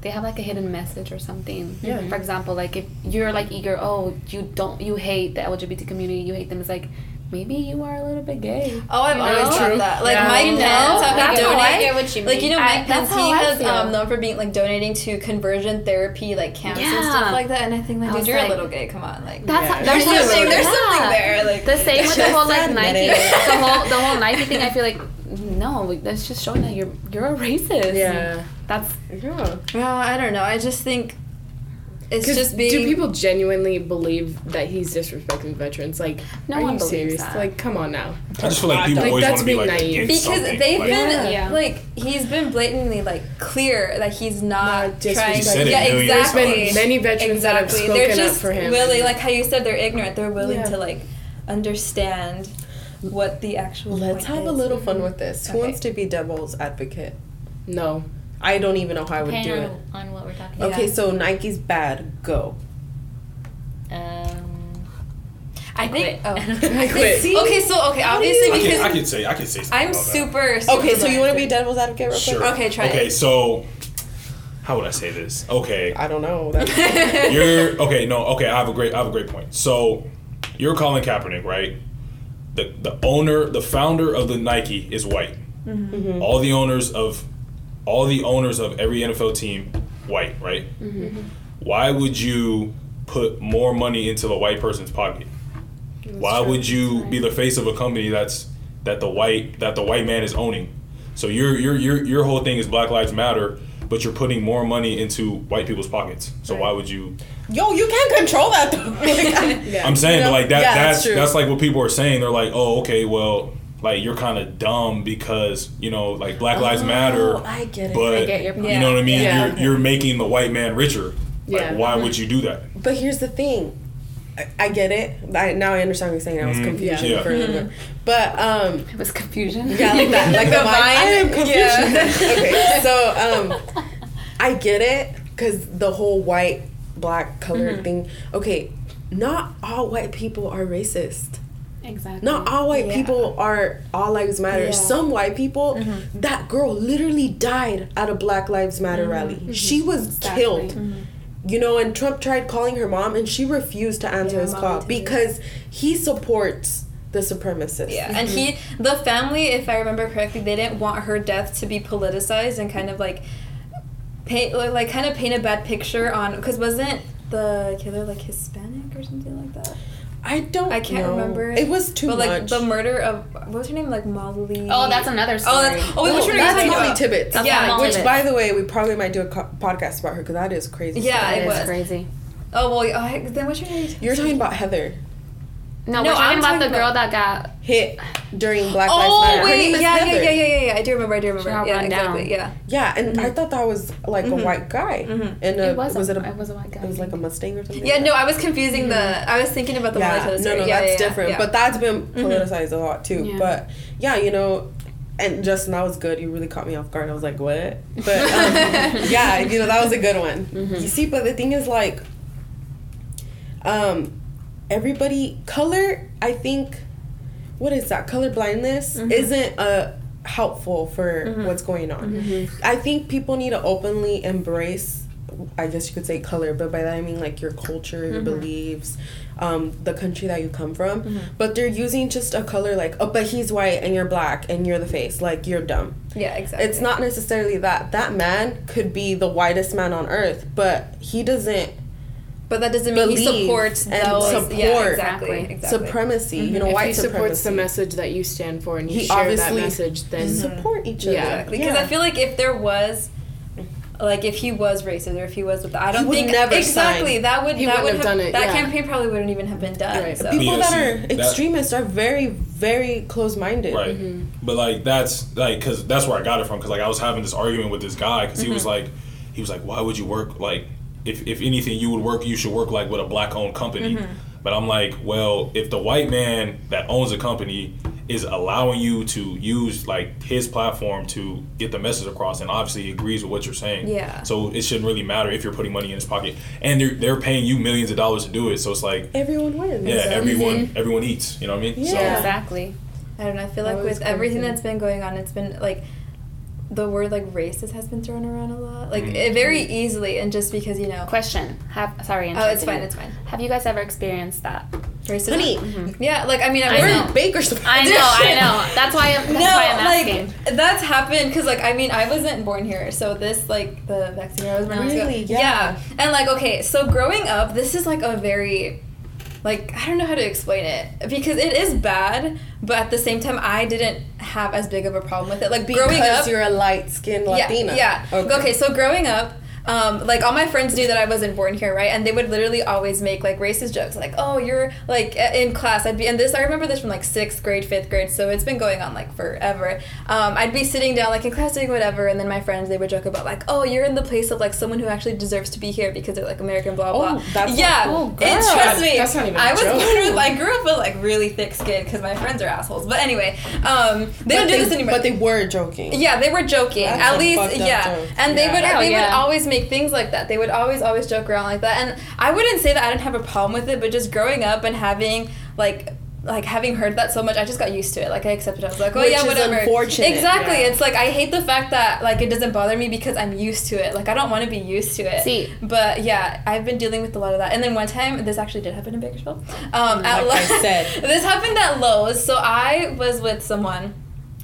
they have like a hidden message or something. Yeah. For example, like if you're like eager, oh you don't you hate the LGBT community, you hate them. It's like maybe you are a little bit gay. Oh, I've You always thought that. Like Yeah. Mike You Pence, know? I've been That's how I donating. what you Like you know, mean. I- Mike Pence, he has um, known for being like donating to conversion therapy, like camps and stuff like that. And I think like, I dude, you're like- a little gay. Come on, like That's Yeah. how, there's there's something, there's yeah. something there. Like The same with the whole like Nike, the whole the whole (laughs) Nike thing. I feel like no, that's just showing that you're you're a racist. yeah. That's Yeah. Well, I don't know. I just think it's 'Cause just being. do people genuinely believe that he's disrespecting veterans? Like, No are one you believes serious? that. Like, come on now. I just feel like people think always that's want to be being like naive. because something. they've like, been Yeah. like he's been blatantly like clear that he's not, Not just trying He said it yeah exactly. There's been many veterans that have exactly spoken they're up just for him. willing like how you said they're ignorant they're willing Yeah. to like understand what the actual Let's point have a little fun with this. Who wants to be devil's advocate? No. I don't even know how I would do it. on what we're talking Yeah. Okay, so Nike's bad. Go. Um, I think oh (laughs) I (laughs) quit. See? okay so okay obviously you- I because can, I can say I can say something I'm about that. super, super Okay, so you want to be limited. devil's advocate real quick? Sure. Okay, try Okay, it. so how would I say this? Okay, I don't know. That's, (laughs) you're okay. No, okay. I have a great. I have a great point. So you're Colin Kaepernick, right? The the owner, the founder of the Nike is white. Mm-hmm. All the owners of all the owners of every NFL team white, right? Mm-hmm. Why would you put more money into the white person's pocket? Why would you be the face of a company that's that the white that the white man is owning? So your your your your whole thing is Black Lives Matter, but you're putting more money into white people's pockets. So why would you? Yo, you can't control that though. (laughs) (laughs) Yeah. I'm saying You know? like that. Yeah, that's that's that's, like what people are saying. They're like, oh, okay, well, like you're kind of dumb because you know, like Black Lives oh, Matter. Oh, I get it. But I get your point. you know what I mean. Yeah. You're you're making the white man richer. Like, Yeah. why would you do that? But here's the thing. I, I get it. I, now I understand what you're saying. I was Mhm. confused Yeah. for a little bit. But um, It was confusion. yeah, like that, like (laughs) the, The vine. I am vine, confused. (laughs) okay, so um, I get it because the whole white black colored thing. Okay, not all white people are racist. exactly. Not all white Yeah. people are all lives matter. Yeah. Some white people, that girl literally died at a Black Lives Matter rally. She was Exactly. killed. You know, and Trump tried calling her mom, and she refused to answer Yeah, his call because he supports the supremacists. Yeah, and he, mm-hmm. the family, if I remember correctly, they didn't want her death to be politicized and kind of like paint, like, like kind of paint a bad picture on, because wasn't the killer like Hispanic or something like that? I don't. I can't know. remember. It was too much. but like much. the murder of what was her name? Like Molly. Oh, that's another oh, story. Oh, that's, oh wait, which one are that's talking Molly? Tibbetts. That's Yeah, Molly Which, Tibbetts. by the way, we probably might do a co- podcast about her because that is crazy. Yeah, stuff. It it is was. crazy. Oh well, oh, then what's your name? You're talking about Heather No, No, we're talking I'm about the girl that got. hit during Black Oh Lives Matter. Her wait, yeah, yeah, yeah, yeah, yeah, yeah. I do remember. I do remember. Yeah, exactly. Yeah. Yeah, and I thought that was like a Mhm. white guy. And a, It was, it a was a white guy. it was like a Mustang or something? Yeah, no. I was confusing the. I was thinking about the yeah, no, no, that's different. But that's been politicized a lot too. But yeah, you know, and Justin, that was good. You really caught me off guard. I was like, what? But um, (laughs) yeah, you know, that was a good one. You see, but the thing is, like, um, everybody color. I think, what is that? Color blindness Mhm. isn't uh helpful for Mhm. what's going on. Mhm. I think people need to openly embrace, I guess you could say color, but by that I mean like your culture, your Mhm. beliefs, um, the country that you come from. Mhm. But they're using just a color like, oh, but he's white and you're black and you're the face. Like, you're dumb. Yeah, exactly. It's not necessarily that. That man could be the whitest man on earth, but he doesn't But that doesn't mean he supports and those. yeah, support exactly. Exactly. exactly. supremacy. Mm-hmm. You know, if white he supports the message that you stand for and you He share that message, then Support each other. Yeah. Exactly. Because Yeah. I feel like if there was, like, if he was racist or if he was with, I don't would think never exactly sign. that would He that wouldn't have done it, That yeah. campaign probably wouldn't even have been done. Right. So. People that are that- extremists are very, very close-minded. Right. Mm-hmm. But like that's like because that's where I got it from. Because like I was having this argument with this guy because he was mm-hmm. like, he was like, why would you work like if if anything you would work you should work like with a black owned company. Mm-hmm. But I'm like, well, if the white man that owns a company is allowing you to use like his platform to get the message across, and obviously he agrees with what you're saying. Yeah. So it shouldn't really matter if you're putting money in his pocket, and they're they're paying you millions of dollars to do it. So it's like, Everyone wins. yeah, everyone everyone eats. You know what I mean? Yeah. So, Exactly. I don't know. I feel like was with everything that's been going on, it's been like the word like racist has been thrown around a lot, like Mhm. it very easily, and just because you know, Question. Have sorry. oh, it's fine, you. it's fine. Have you guys ever experienced that? Racism. Honey, Yeah, like I mean, I'm I we're know. in Bakersfield. I know. I know. That's why. I'm, that's why I'm asking. like that's happened because like I mean I wasn't born here, so this like the vaccine I was born in Really? Mexico. Yeah. and like okay, so growing up, this is like a very like I don't know how to explain it because it is bad, but at the same time I didn't have as big of a problem with it. Like because growing up, you're a light-skinned Latina. yeah, yeah. Okay. Okay. so growing up, um, like all my friends knew that I wasn't born here, right? And they would literally always make like racist jokes, like, "Oh, you're like in class." I'd be, and this I remember this from like sixth grade, fifth grade, so it's been going on like forever. Um, I'd be sitting down like in class doing whatever, and then my friends they would joke about like, "Oh, you're in the place of like someone who actually deserves to be here because they're like American, blah blah." Oh, that's not yeah. cool. it, girl. trust me, That's not even a I was joke. born with, I grew up with like really thick skin because my friends are assholes. But anyway, um, they don't But do this anymore. But they were joking. Yeah, they were joking. That's At least, fucked up yeah. joke. And they Yeah. would Hell they would always make things like that. They would always always joke around like that. And I wouldn't say that I didn't have a problem with it, but just growing up and having like like having heard that so much, I just got used to it. Like I accepted. it. I was like, oh Which yeah, is whatever. unfortunate. Exactly. Yeah. It's like I hate the fact that like it doesn't bother me because I'm used to it. Like I don't want to be used to it. See. But yeah, I've been dealing with a lot of that. And then one time, this actually did happen in Bakersfield. Um, at Like I (laughs) said. this happened at Lowe's. So I was with someone.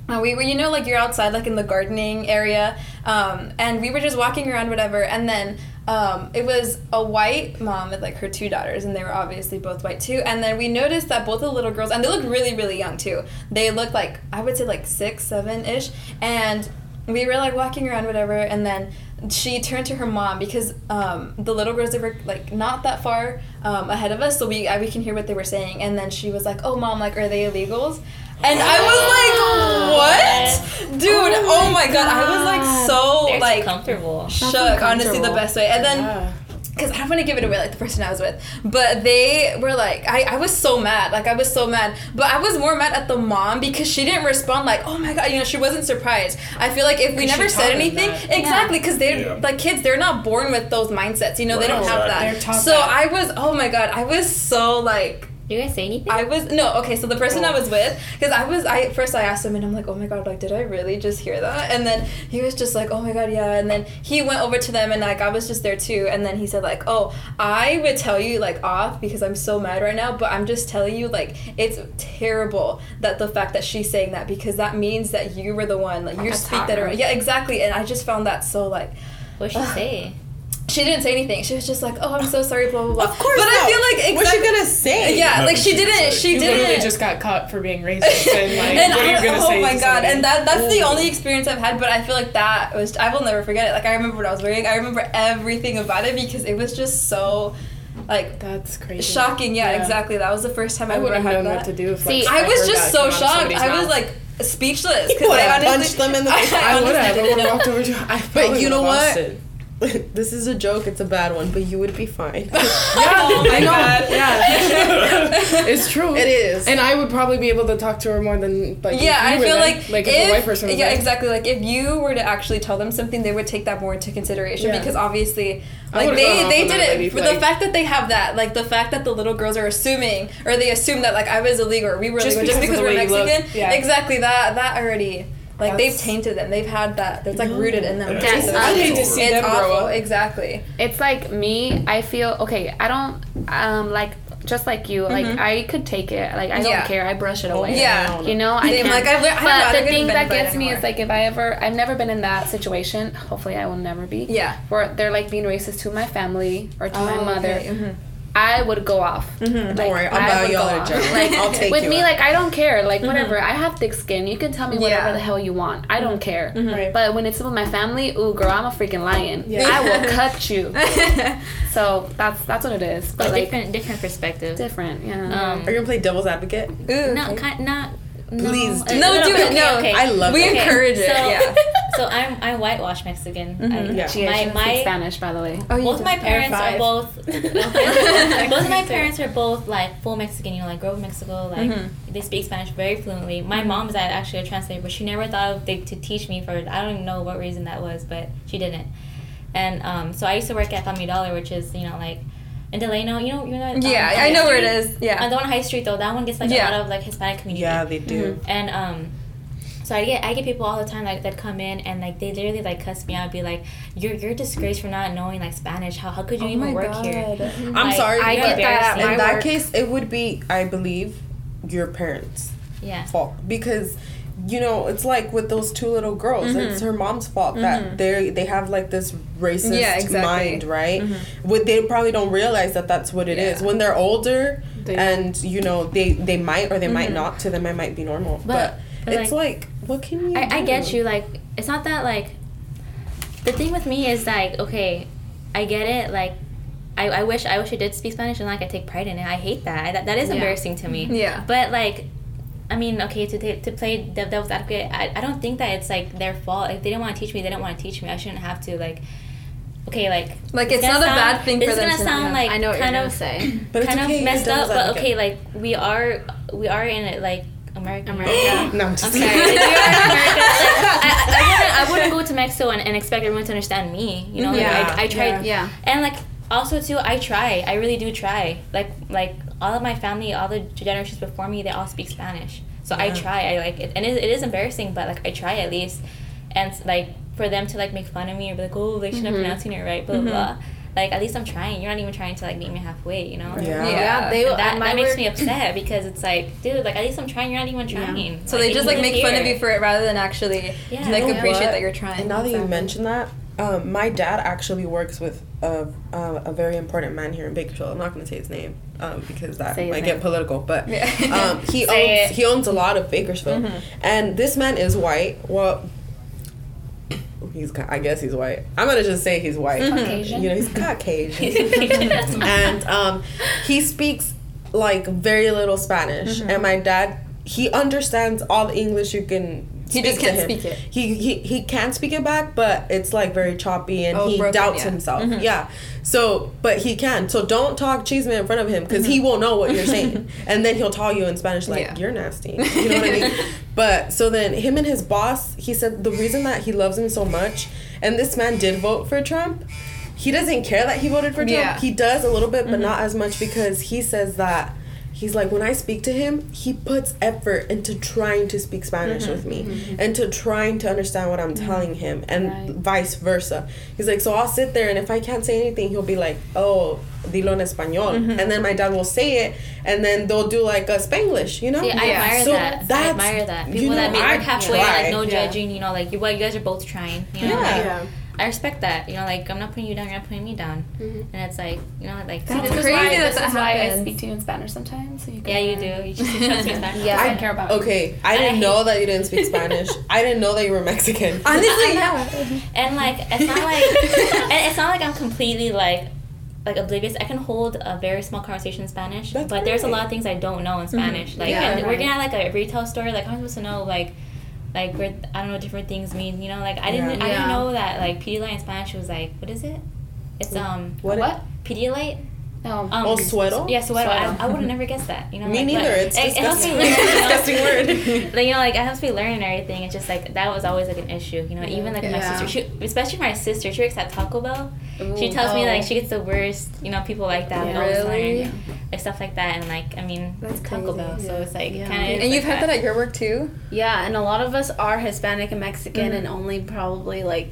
Uh, we were, you know, like you're outside, like in the gardening area, um, and we were just walking around, whatever. And then um, it was a white mom with like her two daughters, and they were obviously both white too. And then we noticed that both the little girls, and they looked really, really young too. They looked like I would say like six, seven ish, and we were like walking around, whatever. And then she turned to her mom because um, the little girls they were like not that far um, ahead of us, so we I, we can hear what they were saying. And then she was like, "Oh, mom, like, are they illegals?" And I was like, "What, dude? Oh, oh my, god. I was like so They're like too comfortable. shook. Honestly, the best way. And then Yeah. because I don't want to give it away like the person I was with, but they were like, I, I was so mad, like I was so mad, but I was more mad at the mom because she didn't respond like, oh my god, you know, she wasn't surprised. I feel like if we never said anything, that. exactly, because they Yeah. like kids, they're not born with those mindsets, you know, they don't have that. So that. I was, oh my god, I was so like. You guys say anything? I was no okay. So the person I oh. was with, because I was I first I asked him and I'm like, oh my god, like did I really just hear that? And then he was just like, oh my god, yeah. And then he went over to them and like I was just there too. And then he said like, oh, I would tell you like off because I'm so mad right now, but I'm just telling you like it's terrible that the fact that she's saying that because that means that you were the one like you speak that around. Yeah, exactly. And I just found that so like What'd she say? She didn't say anything. She was just like, oh, I'm so sorry, blah blah blah. Of course but not. I feel like What's she gonna say? Yeah, Nothing like she she didn't. say. She You didn't. literally just got caught for being (laughs) racist and like and what are you gonna oh say? my god somebody? and that that's the only experience i've had but i feel like that was i will never forget it like i remember what i was wearing i remember everything about it because it was just so like That's crazy. shocking yeah, exactly that was the first time i, I wouldn't have had known that what to do if See, like, i was just so come out of shocked somebody's i was like speechless You would've I honestly- punched them in the (laughs) face. I I would have. I would have walked over to. I But you know would've what? Lost (laughs) it. this is a joke. It's a bad one, but you would be fine. (laughs) Yeah, oh I know. Yeah, (laughs) it's true. It is. and I would probably be able to talk to her more than like. yeah, you I feel there. like like if, if, a white person was yeah, there. exactly. Like if you were to actually tell them something, they would take that more into consideration Yeah. because obviously, like they they did that it lady, for the fact that they have that, like the fact that the little girls are assuming or they assume that like I was illegal or we were Just illegal just because because of the we're Mexican. yeah. Exactly that that already. Like they've tainted them. They've had that. That's like rooted in them. Yeah, Yes, I'd hate to see it's them grow up. Exactly. It's like me. I feel okay. I don't um like just like you. Like I could take it. Like I don't Yeah. care. I brush it away. Yeah. You know, I Same, can. like, I've learned- I don't know, but the thing that offended by it gets me is like if I ever, I've never been in that situation. Hopefully, I will never be. Yeah. Where they're like being racist to my family or to my Oh, mother. okay, mhm. I would go off. Mhm. Don't worry, I'll I buy y'all go a off. Like I'll take with you me, out. like I don't care. Like whatever. I have thick skin. You can tell me whatever Yeah. the hell you want. I don't care. Right. But when it's with my family, ooh, girl, I'm a freaking lion. Yeah. I will cut you. (laughs) So that's that's what it is. But But like different, different perspective. different, yeah. Um, Are you gonna play devil's advocate? Ooh, no, okay. kind, not. No, Please a do. No, little do it, no. Okay, okay. I love We it. We encourage it. so, Yeah. (laughs) so I'm I'm whitewash Mexican. I, Yeah. She, my my, my Spanish, by the way. Oh, you both my parents are both (laughs) both my (laughs) parents are both like full Mexican. You know, like grew up in Mexico. Like Mhm. they speak Spanish very fluently. My mom is actually a translator, but she never thought of they, to teach me for. I don't even know what reason that was, but she didn't. And um, so I used to work at Family Dollar, which is you know like in Delano. You know, you know. um, Yeah, on I know High where it is. Yeah. And the one on High Street though, that one gets like Yeah. a lot of like Hispanic community. Yeah, they do. And um, so I get I get people all the time like that come in and like they literally like cuss me out, and be like, "You're you're a disgrace for not knowing like Spanish. How how could you Oh even work God. here?" I'm Like, sorry. I you're get that at embarrassing. my In that work. case, it would be, I believe, your parents' Yeah. fault because you know it's like with those two little girls. Mm-hmm. It's her mom's fault that they they have like this racist Yeah, exactly. Mm-hmm. mind, right? What they probably don't realize that that's what it is. Yeah. When they're older, They- and you know they they might or they might Mm-hmm. not. To them, it might be normal, but, But- but, it's like, what can you? I, I get you. Like, it's not that like. The thing with me is like, okay, I get it. Like, I, I wish I wish I did speak Spanish and like I take pride in it. I hate that. That, that is Yeah. embarrassing to me. Yeah. But like, I mean, okay, to ta- to play dev- devil's advocate, I, I don't think that it's like their fault. If they didn't want to teach me, they didn't want to teach me. I shouldn't have to like. Okay, like Like, it's gonna not a bad thing this for is them gonna to- sound like I know what you're kind of say. (clears throat) But it's kind okay, of messed up. devil's But advocate. okay, like we are we are in it like America. (gasps) America. No, I'm I'm just sorry. we are in America. (laughs) Like, I, I, wouldn't, I wouldn't go to Mexico and, and expect everyone to understand me. You know, like, Yeah. I, I tried. Yeah. And like also too, I try. I really do try. Like like all of my family, all the generations before me, they all speak Spanish. So I try. I like it, and it, it is embarrassing, but like I try at least. And like for them to like make fun of me or be like, oh, like she's not pronouncing it right, blah blah. blah. Mm-hmm. Like at least I'm trying. You're not even trying to like meet me halfway. You know. Yeah. Yeah. they And that, that makes work- me upset because it's like, dude, like at least I'm trying. You're not even trying. So they just like make live fun of you for it rather than actually Yeah. like You know appreciate what? that you're trying. And now that you Exactly. mention that, um, my dad actually works with a, uh, a very important man here in Bakersfield. I'm not going to say his name um, because that Say his might name. get political. But um, (laughs) he owns it. he owns a lot of Bakersfield, and this man is white. Well, he's I guess he's white. I'm gonna just say he's white. Caucasian. You know, he's Caucasian, (laughs) (laughs) and um, he speaks like very little Spanish. And my dad, he understands all the English you can. He just can't speak it. He, he he can speak it back, but it's like very choppy, and Oh, he broken, doubts yeah. himself. Mm-hmm. Yeah. So, but he can. So don't talk cheeseman in front of him because he mm-hmm. won't know what you're saying, (laughs) and then he'll tell you in Spanish like Yeah. you're nasty. You know what I mean? (laughs) But so then him and his boss, he said the reason that he loves him so much, and this man did vote for Trump. He doesn't care that he voted for Trump. Yeah. He does a little bit, but mm-hmm. not as much because he says that he's like when I speak to him, he puts effort into trying to speak Spanish mm-hmm. with me mm-hmm. Mm-hmm. and to trying to understand what I'm telling him and Right. vice versa. He's like, so I'll sit there and if I can't say anything, he'll be like, oh, dilo en español. And then my dad will say it and then they'll do like a Spanglish, you know? See, I Yeah. admire So that. I that's- admire that. you People that know, make I work halfway, like no Yeah. judging. You know, like you, well, you guys are both trying. You know, Yeah. like, Yeah. I respect that. You know, like I'm not putting you down, you're not putting me down, mm-hmm. and it's like you know, like See, That's this is crazy why, this that is why I speak to you in Spanish sometimes. So you can, yeah, you do. (laughs) You just trust me in Spanish. Yeah, I, I- care about you. Okay, I I didn't hate- know that you didn't speak Spanish. I didn't know that you were Mexican. (laughs) Honestly, yeah. and like it's not like and it's not like I'm completely like like oblivious. I can hold a very small conversation in Spanish, That's but there's a lot of things I don't know in mm-hmm. Spanish. Like, Yeah, and we're right. gonna have like a retail store. Like, I'm supposed to know like. Like where I don't know different things mean, you know. Like I didn't, I didn't know that like Pedialyte in Spanish was like what is it? It's um What? What? Pedialyte. No. Um, Oh, suero? Yeah, suero. I, Suero. I would have never guessed that. You know, Me like, neither. It's it, it helps me disgusting. learn. You? Disgusting word. Like, you know, like it helps me learn and everything. It's just like that was always like an issue. You know, even like my sister, she, especially my sister, she works at Taco Bell. she Ooh. tells me Oh. like she gets the worst. You know, people like that. Yeah. Really? like stuff like that, and like I mean, That's Taco crazy. Bell. So it's like Yeah. kind of. And you've had that at your work too? Yeah, and a lot of us are Hispanic and Mexican, Mhm. and only probably like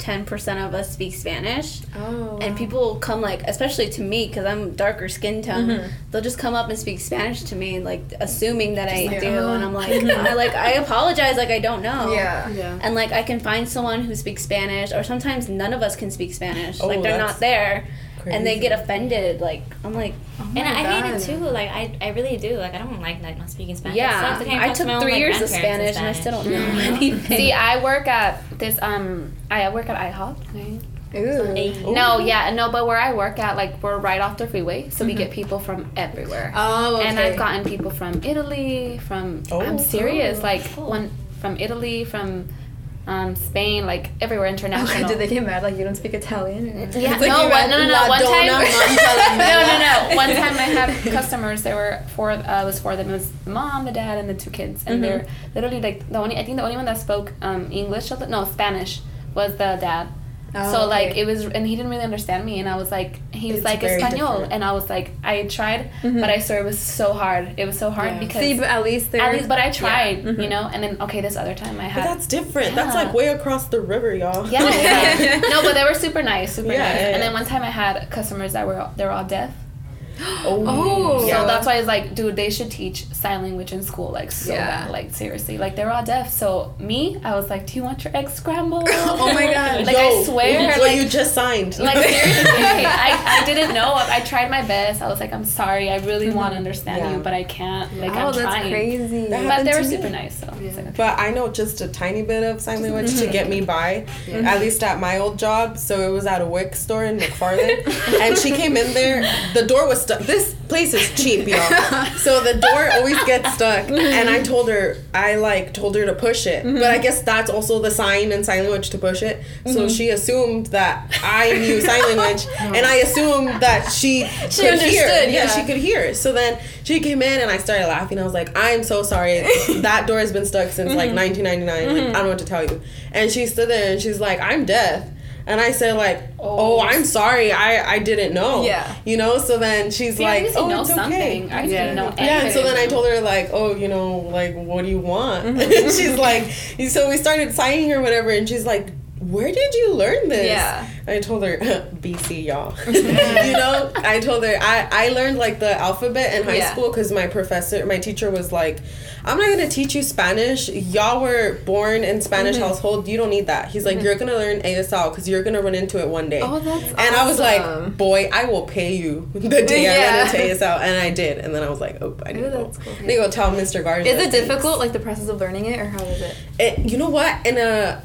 ten percent of us speak Spanish. Oh. And people come like, especially to me, because I'm darker skin tone. Mhm. They'll just come up and speak Spanish to me, like assuming that I like, do, oh. and I'm like, (laughs) I like I apologize, like I don't know. Yeah. Yeah. And like I can find someone who speaks Spanish, or sometimes none of us can speak Spanish. Oh, like they're that's not there, and they get offended. Like I'm like, And I hate it too. Like I, I really do. Like I don't like like not speaking Spanish. Yeah. sucks. can't I took my own, three like, years of grandparents Spanish, and I still don't (laughs) know anything. See, I work at this um I work at IHOP. right? Ooh. No, yeah, no, but where I work at, like we're right off the freeway, so we get people from everywhere. Oh, okay. And I've gotten people from Italy, from I'm Oh. serious, Oh, like cool. one from Italy, from um, Spain, like everywhere international. did they get mad like you don't speak Italian? Or? Yeah, like no, one, no, no, no. (laughs) One time, no, no, no. One time I had customers. There were four. Uh, it was four of them. It was the mom, the dad, and the two kids. And they're literally like the only. I think the only one that spoke um, English. No, Spanish was the dad. Oh, so like okay. it was, and he didn't really understand me. And I was like, he was It's like very Espanol, different. and I was like, I tried, Mhm. but I swear it was so hard. It was so hard Yeah. because See, but at least they're. at least, but I tried, Mhm. you know. And then okay, this other time I But had. that's different. That's like way across the river, y'all. yeah, yeah. (laughs) no, but they were super nice, super Yeah, nice. yeah, And then one time I had customers that were they were all deaf. (gasps) Oh, oh. So that's why it's like, dude, they should teach sign language in school, like so Yeah. bad, like seriously, like they're all deaf. So me, I was like, do you want your egg scrambled? (laughs) Oh my (laughs) God. like I swear, what like, you just signed. like seriously, (laughs) I, I didn't know. I tried my best. I was like, I'm sorry, I really mm-hmm. want to understand Yeah. you, but I can't. Like oh, I'm that's trying. crazy. That But they were to me. super nice, so it's like, okay. But I know just a tiny bit of sign language to get me by, at least at my old job. So it was at a WIC store in McFarland, and she came in there. The door was stuck. This place is cheap, y'all. (laughs) So the door always gets stuck, and I told her, I like told her to push it, but I mm-hmm. guess that's also the sign in sign language to push it. So mm-hmm. she assumed that I knew sign language, (laughs) and I assumed that she She could hear. understood, Yeah, yeah. she could hear. So then she came in, and I started laughing. I was like, I'm so sorry. (laughs) That door has been stuck since like mm-hmm. 1999. Like, I don't know what to tell you. And she stood there, and she's like, I'm deaf. And I said like, oh, Oh. I'm sorry, I I didn't know. Yeah. You know. So then she's See, like, oh, you know it's okay. something. I didn't know anything. Yeah, and so then I told her like, oh, you know, like, what do you want? Mm-hmm. And (laughs) she's like, so we started signing or whatever, and she's like, where did you learn this? Yeah. I told her (laughs) BC, y'all. (laughs) you know, I told her I I learned like the alphabet in high Yeah. school because my professor, my teacher was like, I'm not gonna teach you Spanish. Y'all were born in Spanish Mm-hmm. household. You don't need that. He's like, you're gonna learn ASL because you're gonna run into it one day. Oh, that's And I was like, boy, I will pay you (laughs) the day I Yeah. run into ASL, and I did. And then I was like, oh, I need to go. cool. I need to go tell Mr. Garza. Is it difficult, like the process of learning it, or how is it? It, you know what? In a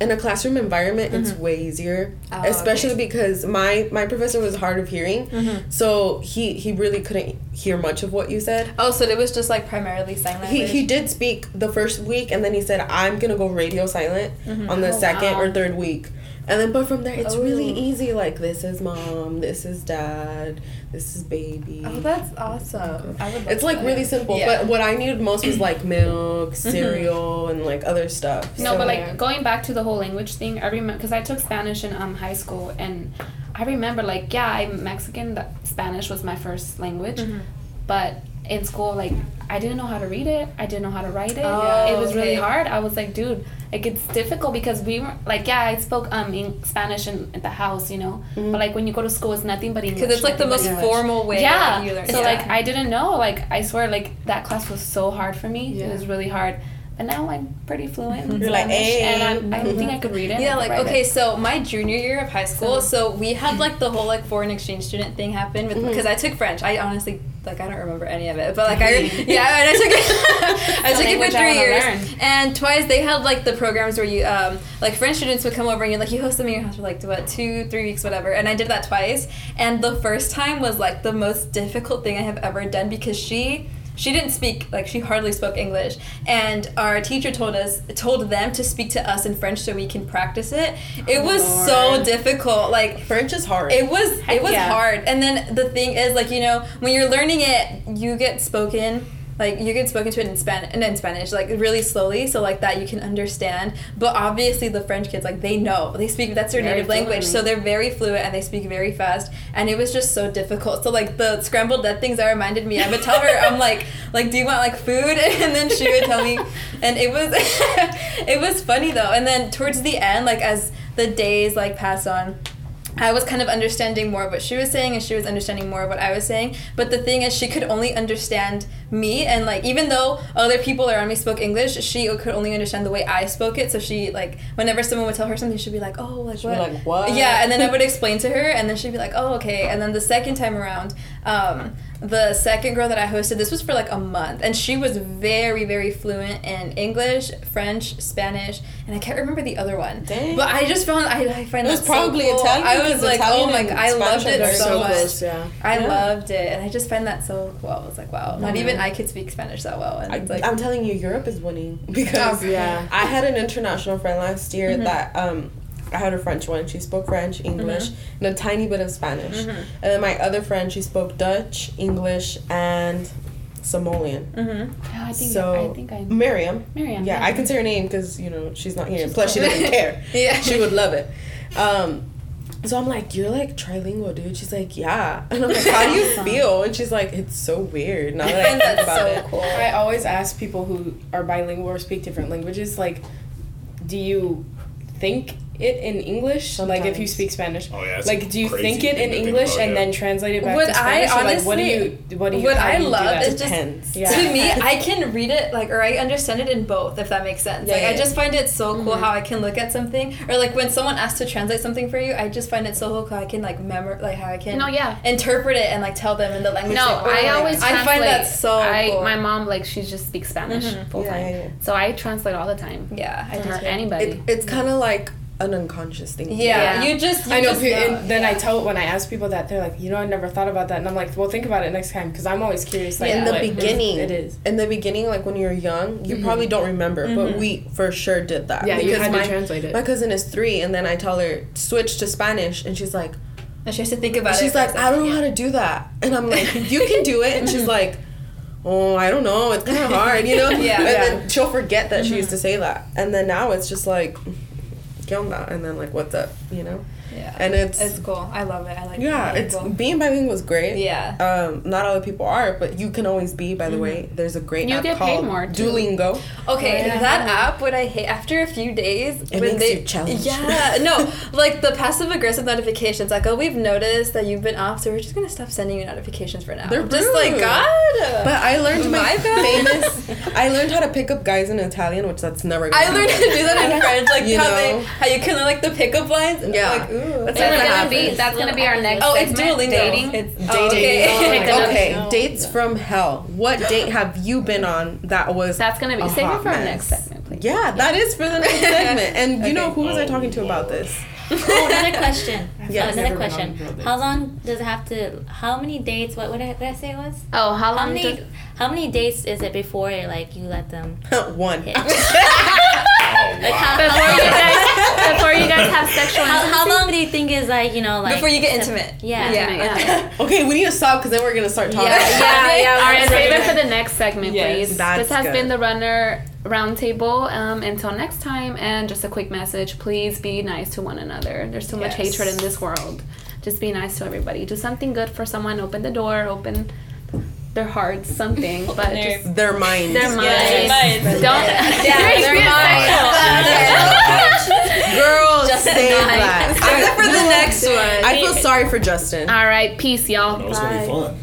in a classroom environment, it's mm-hmm. way easier, Oh, especially okay. because my my professor was hard of hearing, mm-hmm. so he he really couldn't hear much of what you said. Oh, so it was just like primarily sign He, he did speak the first week and then he said i'm gonna go radio silent mm-hmm. on the Oh, second wow. or third week and then but from there it's really Oh. easy like this is mom this is dad this is baby Oh, that's awesome. I would. Love it's like that. really simple Yeah. but what i needed most was like milk cereal and like other stuff No, So- but like going back to the whole language thing, I remember because I took Spanish in um, high school, and I remember like yeah, I'm Mexican. That Spanish was my first language, Mm-hmm. but in school like I didn't know how to read it. I didn't know how to write it. Oh, it was really hard. I was like, dude, like it's difficult because we were like yeah, I spoke um in Spanish in at the house, you know, but like when you go to school, it's nothing but English. because it's like the most English. formal way. Yeah. that you learn. So yeah. like I didn't know. Like I swear, like that class was so hard for me. Yeah. It was really hard. But now I'm pretty fluent in You're like, "Hey." and I'm, I think I could read it. Yeah, like okay, it. so my junior year of high school, so we had like the whole like foreign exchange student thing happen with because I took French. I honestly like I don't remember any of it, but like I yeah, and I took it. (laughs) I took it for three years, and twice they had like the programs where you um like French students would come over and you like you host them in your house for like what two three weeks whatever, and I did that twice, and the first time was like the most difficult thing I have ever done because she she didn't speak like she hardly spoke english. And our teacher told us told them to speak to us in french so we can practice it. It oh, was so difficult like french is hard. it was Heck it was yeah. hard. And then the thing is like you know when you're learning it you get spoken like you get spoken to it in Spanish and in Spanish like really slowly so like that you can understand. But obviously the French kids like they know. They speak that's their Very native language so they're very fluent and they speak very fast. And it was just so difficult. So like the scrambled dead things that reminded me I would tell her I'm like (laughs) like do you want like food? (laughs) And then she would tell me. And it was (laughs) it was funny though. And then towards the end like as the days like pass on I was kind of understanding more of what she was saying, and she was understanding more of what I was saying. But the thing is, she could only understand me, and like even though other people around me spoke English, she could only understand the way I spoke it. So she like whenever someone would tell her something, she'd be like, "Oh, like what?" be like, "What?" Yeah, and then I would explain to her, and then she'd be like, "Oh, okay." And then the second time around, um, the second girl that I hosted, this was for like a month, and she was very, very fluent in English, French, Spanish, and I can't remember the other one. Dang. But I just found I, I find It was that so probably cool. Italian I was like, Italian oh my god, I loved it so so much. close, yeah. I Yeah. loved it, and I just find that so cool. I was like, wow, not even I could speak Spanish that well, and I, it's like, I'm telling you, Europe is winning (laughs) because Oh, yeah. I had an international friend last year Mm-hmm. that um, I had a French one. She spoke French, English, Mm-hmm. and a tiny bit of Spanish. And then my other friend, she spoke Dutch, English, and Somalian. hmm Yeah, I think So I think I Miriam. Miriam. Yeah, I can say her name because you know she's not here. Plus, she cool. doesn't care. (laughs) Yeah. she would love it. Um, so I'm like, you're like trilingual, dude. She's like, yeah. (laughs) And I'm like, how do you feel? And she's like, it's so weird. Now that I (laughs) think that about so it. cool. I always ask people who are bilingual or speak different languages, like, do you think it in English? Like, if you speak Spanish, Oh, yeah, like, do you think it in English about, and yeah. then translate it back What to Spanish? I honestly, like, what do you, what do you, what I do you do love is just Depends. Yeah. to me, I (laughs) can read it like, or I understand it in both, if that makes sense. Yeah, like, I just find it so cool Mm-hmm. how I can look at something, or like when someone asks to translate something for you, I just find it so cool how I can like memor, like how I can No, yeah. interpret it and like tell them in the language. No, they- I like, always I find that so I, cool. My mom like she just speaks Spanish Mhm. full Yeah, time, yeah, yeah. so I translate all the time. yeah, I to do her too. anybody. It's kind of like an unconscious thing. Yeah, Yeah. you just. You I know, just pe- and then I yeah. tell when I ask people that they're like, you know, I never thought about that, and I'm like, well, think about it next time because I'm always curious. Like, Yeah. in the what beginning, it is. In the beginning, like when you're young, you mm-hmm. probably don't remember, but mm-hmm. we for sure did that. Yeah, you because had to my, translate it. My cousin is three, and then I tell her switch to Spanish, and she's like, And she has to think about it. she's like, I don't know how to do that, and I'm like, you can do it, and she's mm-hmm. like. Oh, I don't know. It's kind of hard, you know. (laughs) Yeah. And Yeah. then she'll forget that she used to say that, and then now it's just like, "¿Qué onda?" and then like, "What's up?" You know. Yeah. And it's It's cool. I love it. I like. It. Yeah, being it's being bilingual is great. Yeah. Um, not all the people are, but you can always be. By the way, there's a great You app get paid called more, too. Duolingo. Okay, Oh, yeah. that app, what I hate after a few days, It when makes they you challenged. yeah, no, like the passive aggressive notifications, like oh, we've noticed that you've been off, so we're just gonna stop sending you notifications for now. They're just like. God. But I learned my, My famous. I learned how to pick up guys in Italian, which that's never. Gonna I learned how to do that in French, like You how know? they how you can like the pickup lines. And Yeah. Like, ooh. That's That's gonna be that's gonna be our oh, next. oh, it's segment, Duolingo. Dating. It's oh, Dating. oh, okay. Pick another okay, oh. dates from hell. What date have you been on that was That's gonna be. a Save it for our next segment, please. Yeah, that is for the next segment. And you (laughs) Okay. know who was I Oh, talking to about this? Oh, another question. (laughs) Yeah, Oh, another question. on a girl date. How long does it have to? How many dates? What what did I, what did I say it was? Oh, how How long many did- how many dates is it before like you let them? (laughs) One. Hit? Like, how, before you guys (laughs) before you guys have sexual how, how long do you think is like you know like Before you get intimate. Yeah. Yeah. Yeah. (laughs) Okay, we need to stop because then we're gonna start talking. Yeah, yeah, yeah. (laughs) All right, we're save it for the next segment, Yes, please. that's this has good. been the Runner Roundtable. Um, until next time, and just a quick message: please be nice to one another. There's too much Yes. hatred in this world. Just be nice to everybody. Do something good for someone. Open the door. Open their hearts. Something, (laughs) but their- just Their minds. their minds. their minds. Don't. Yeah, (laughs) their Girl, Justin save and I. that. Except (laughs) for the next one. I feel sorry for Justin. All right, peace, y'all. That was gonna be fun.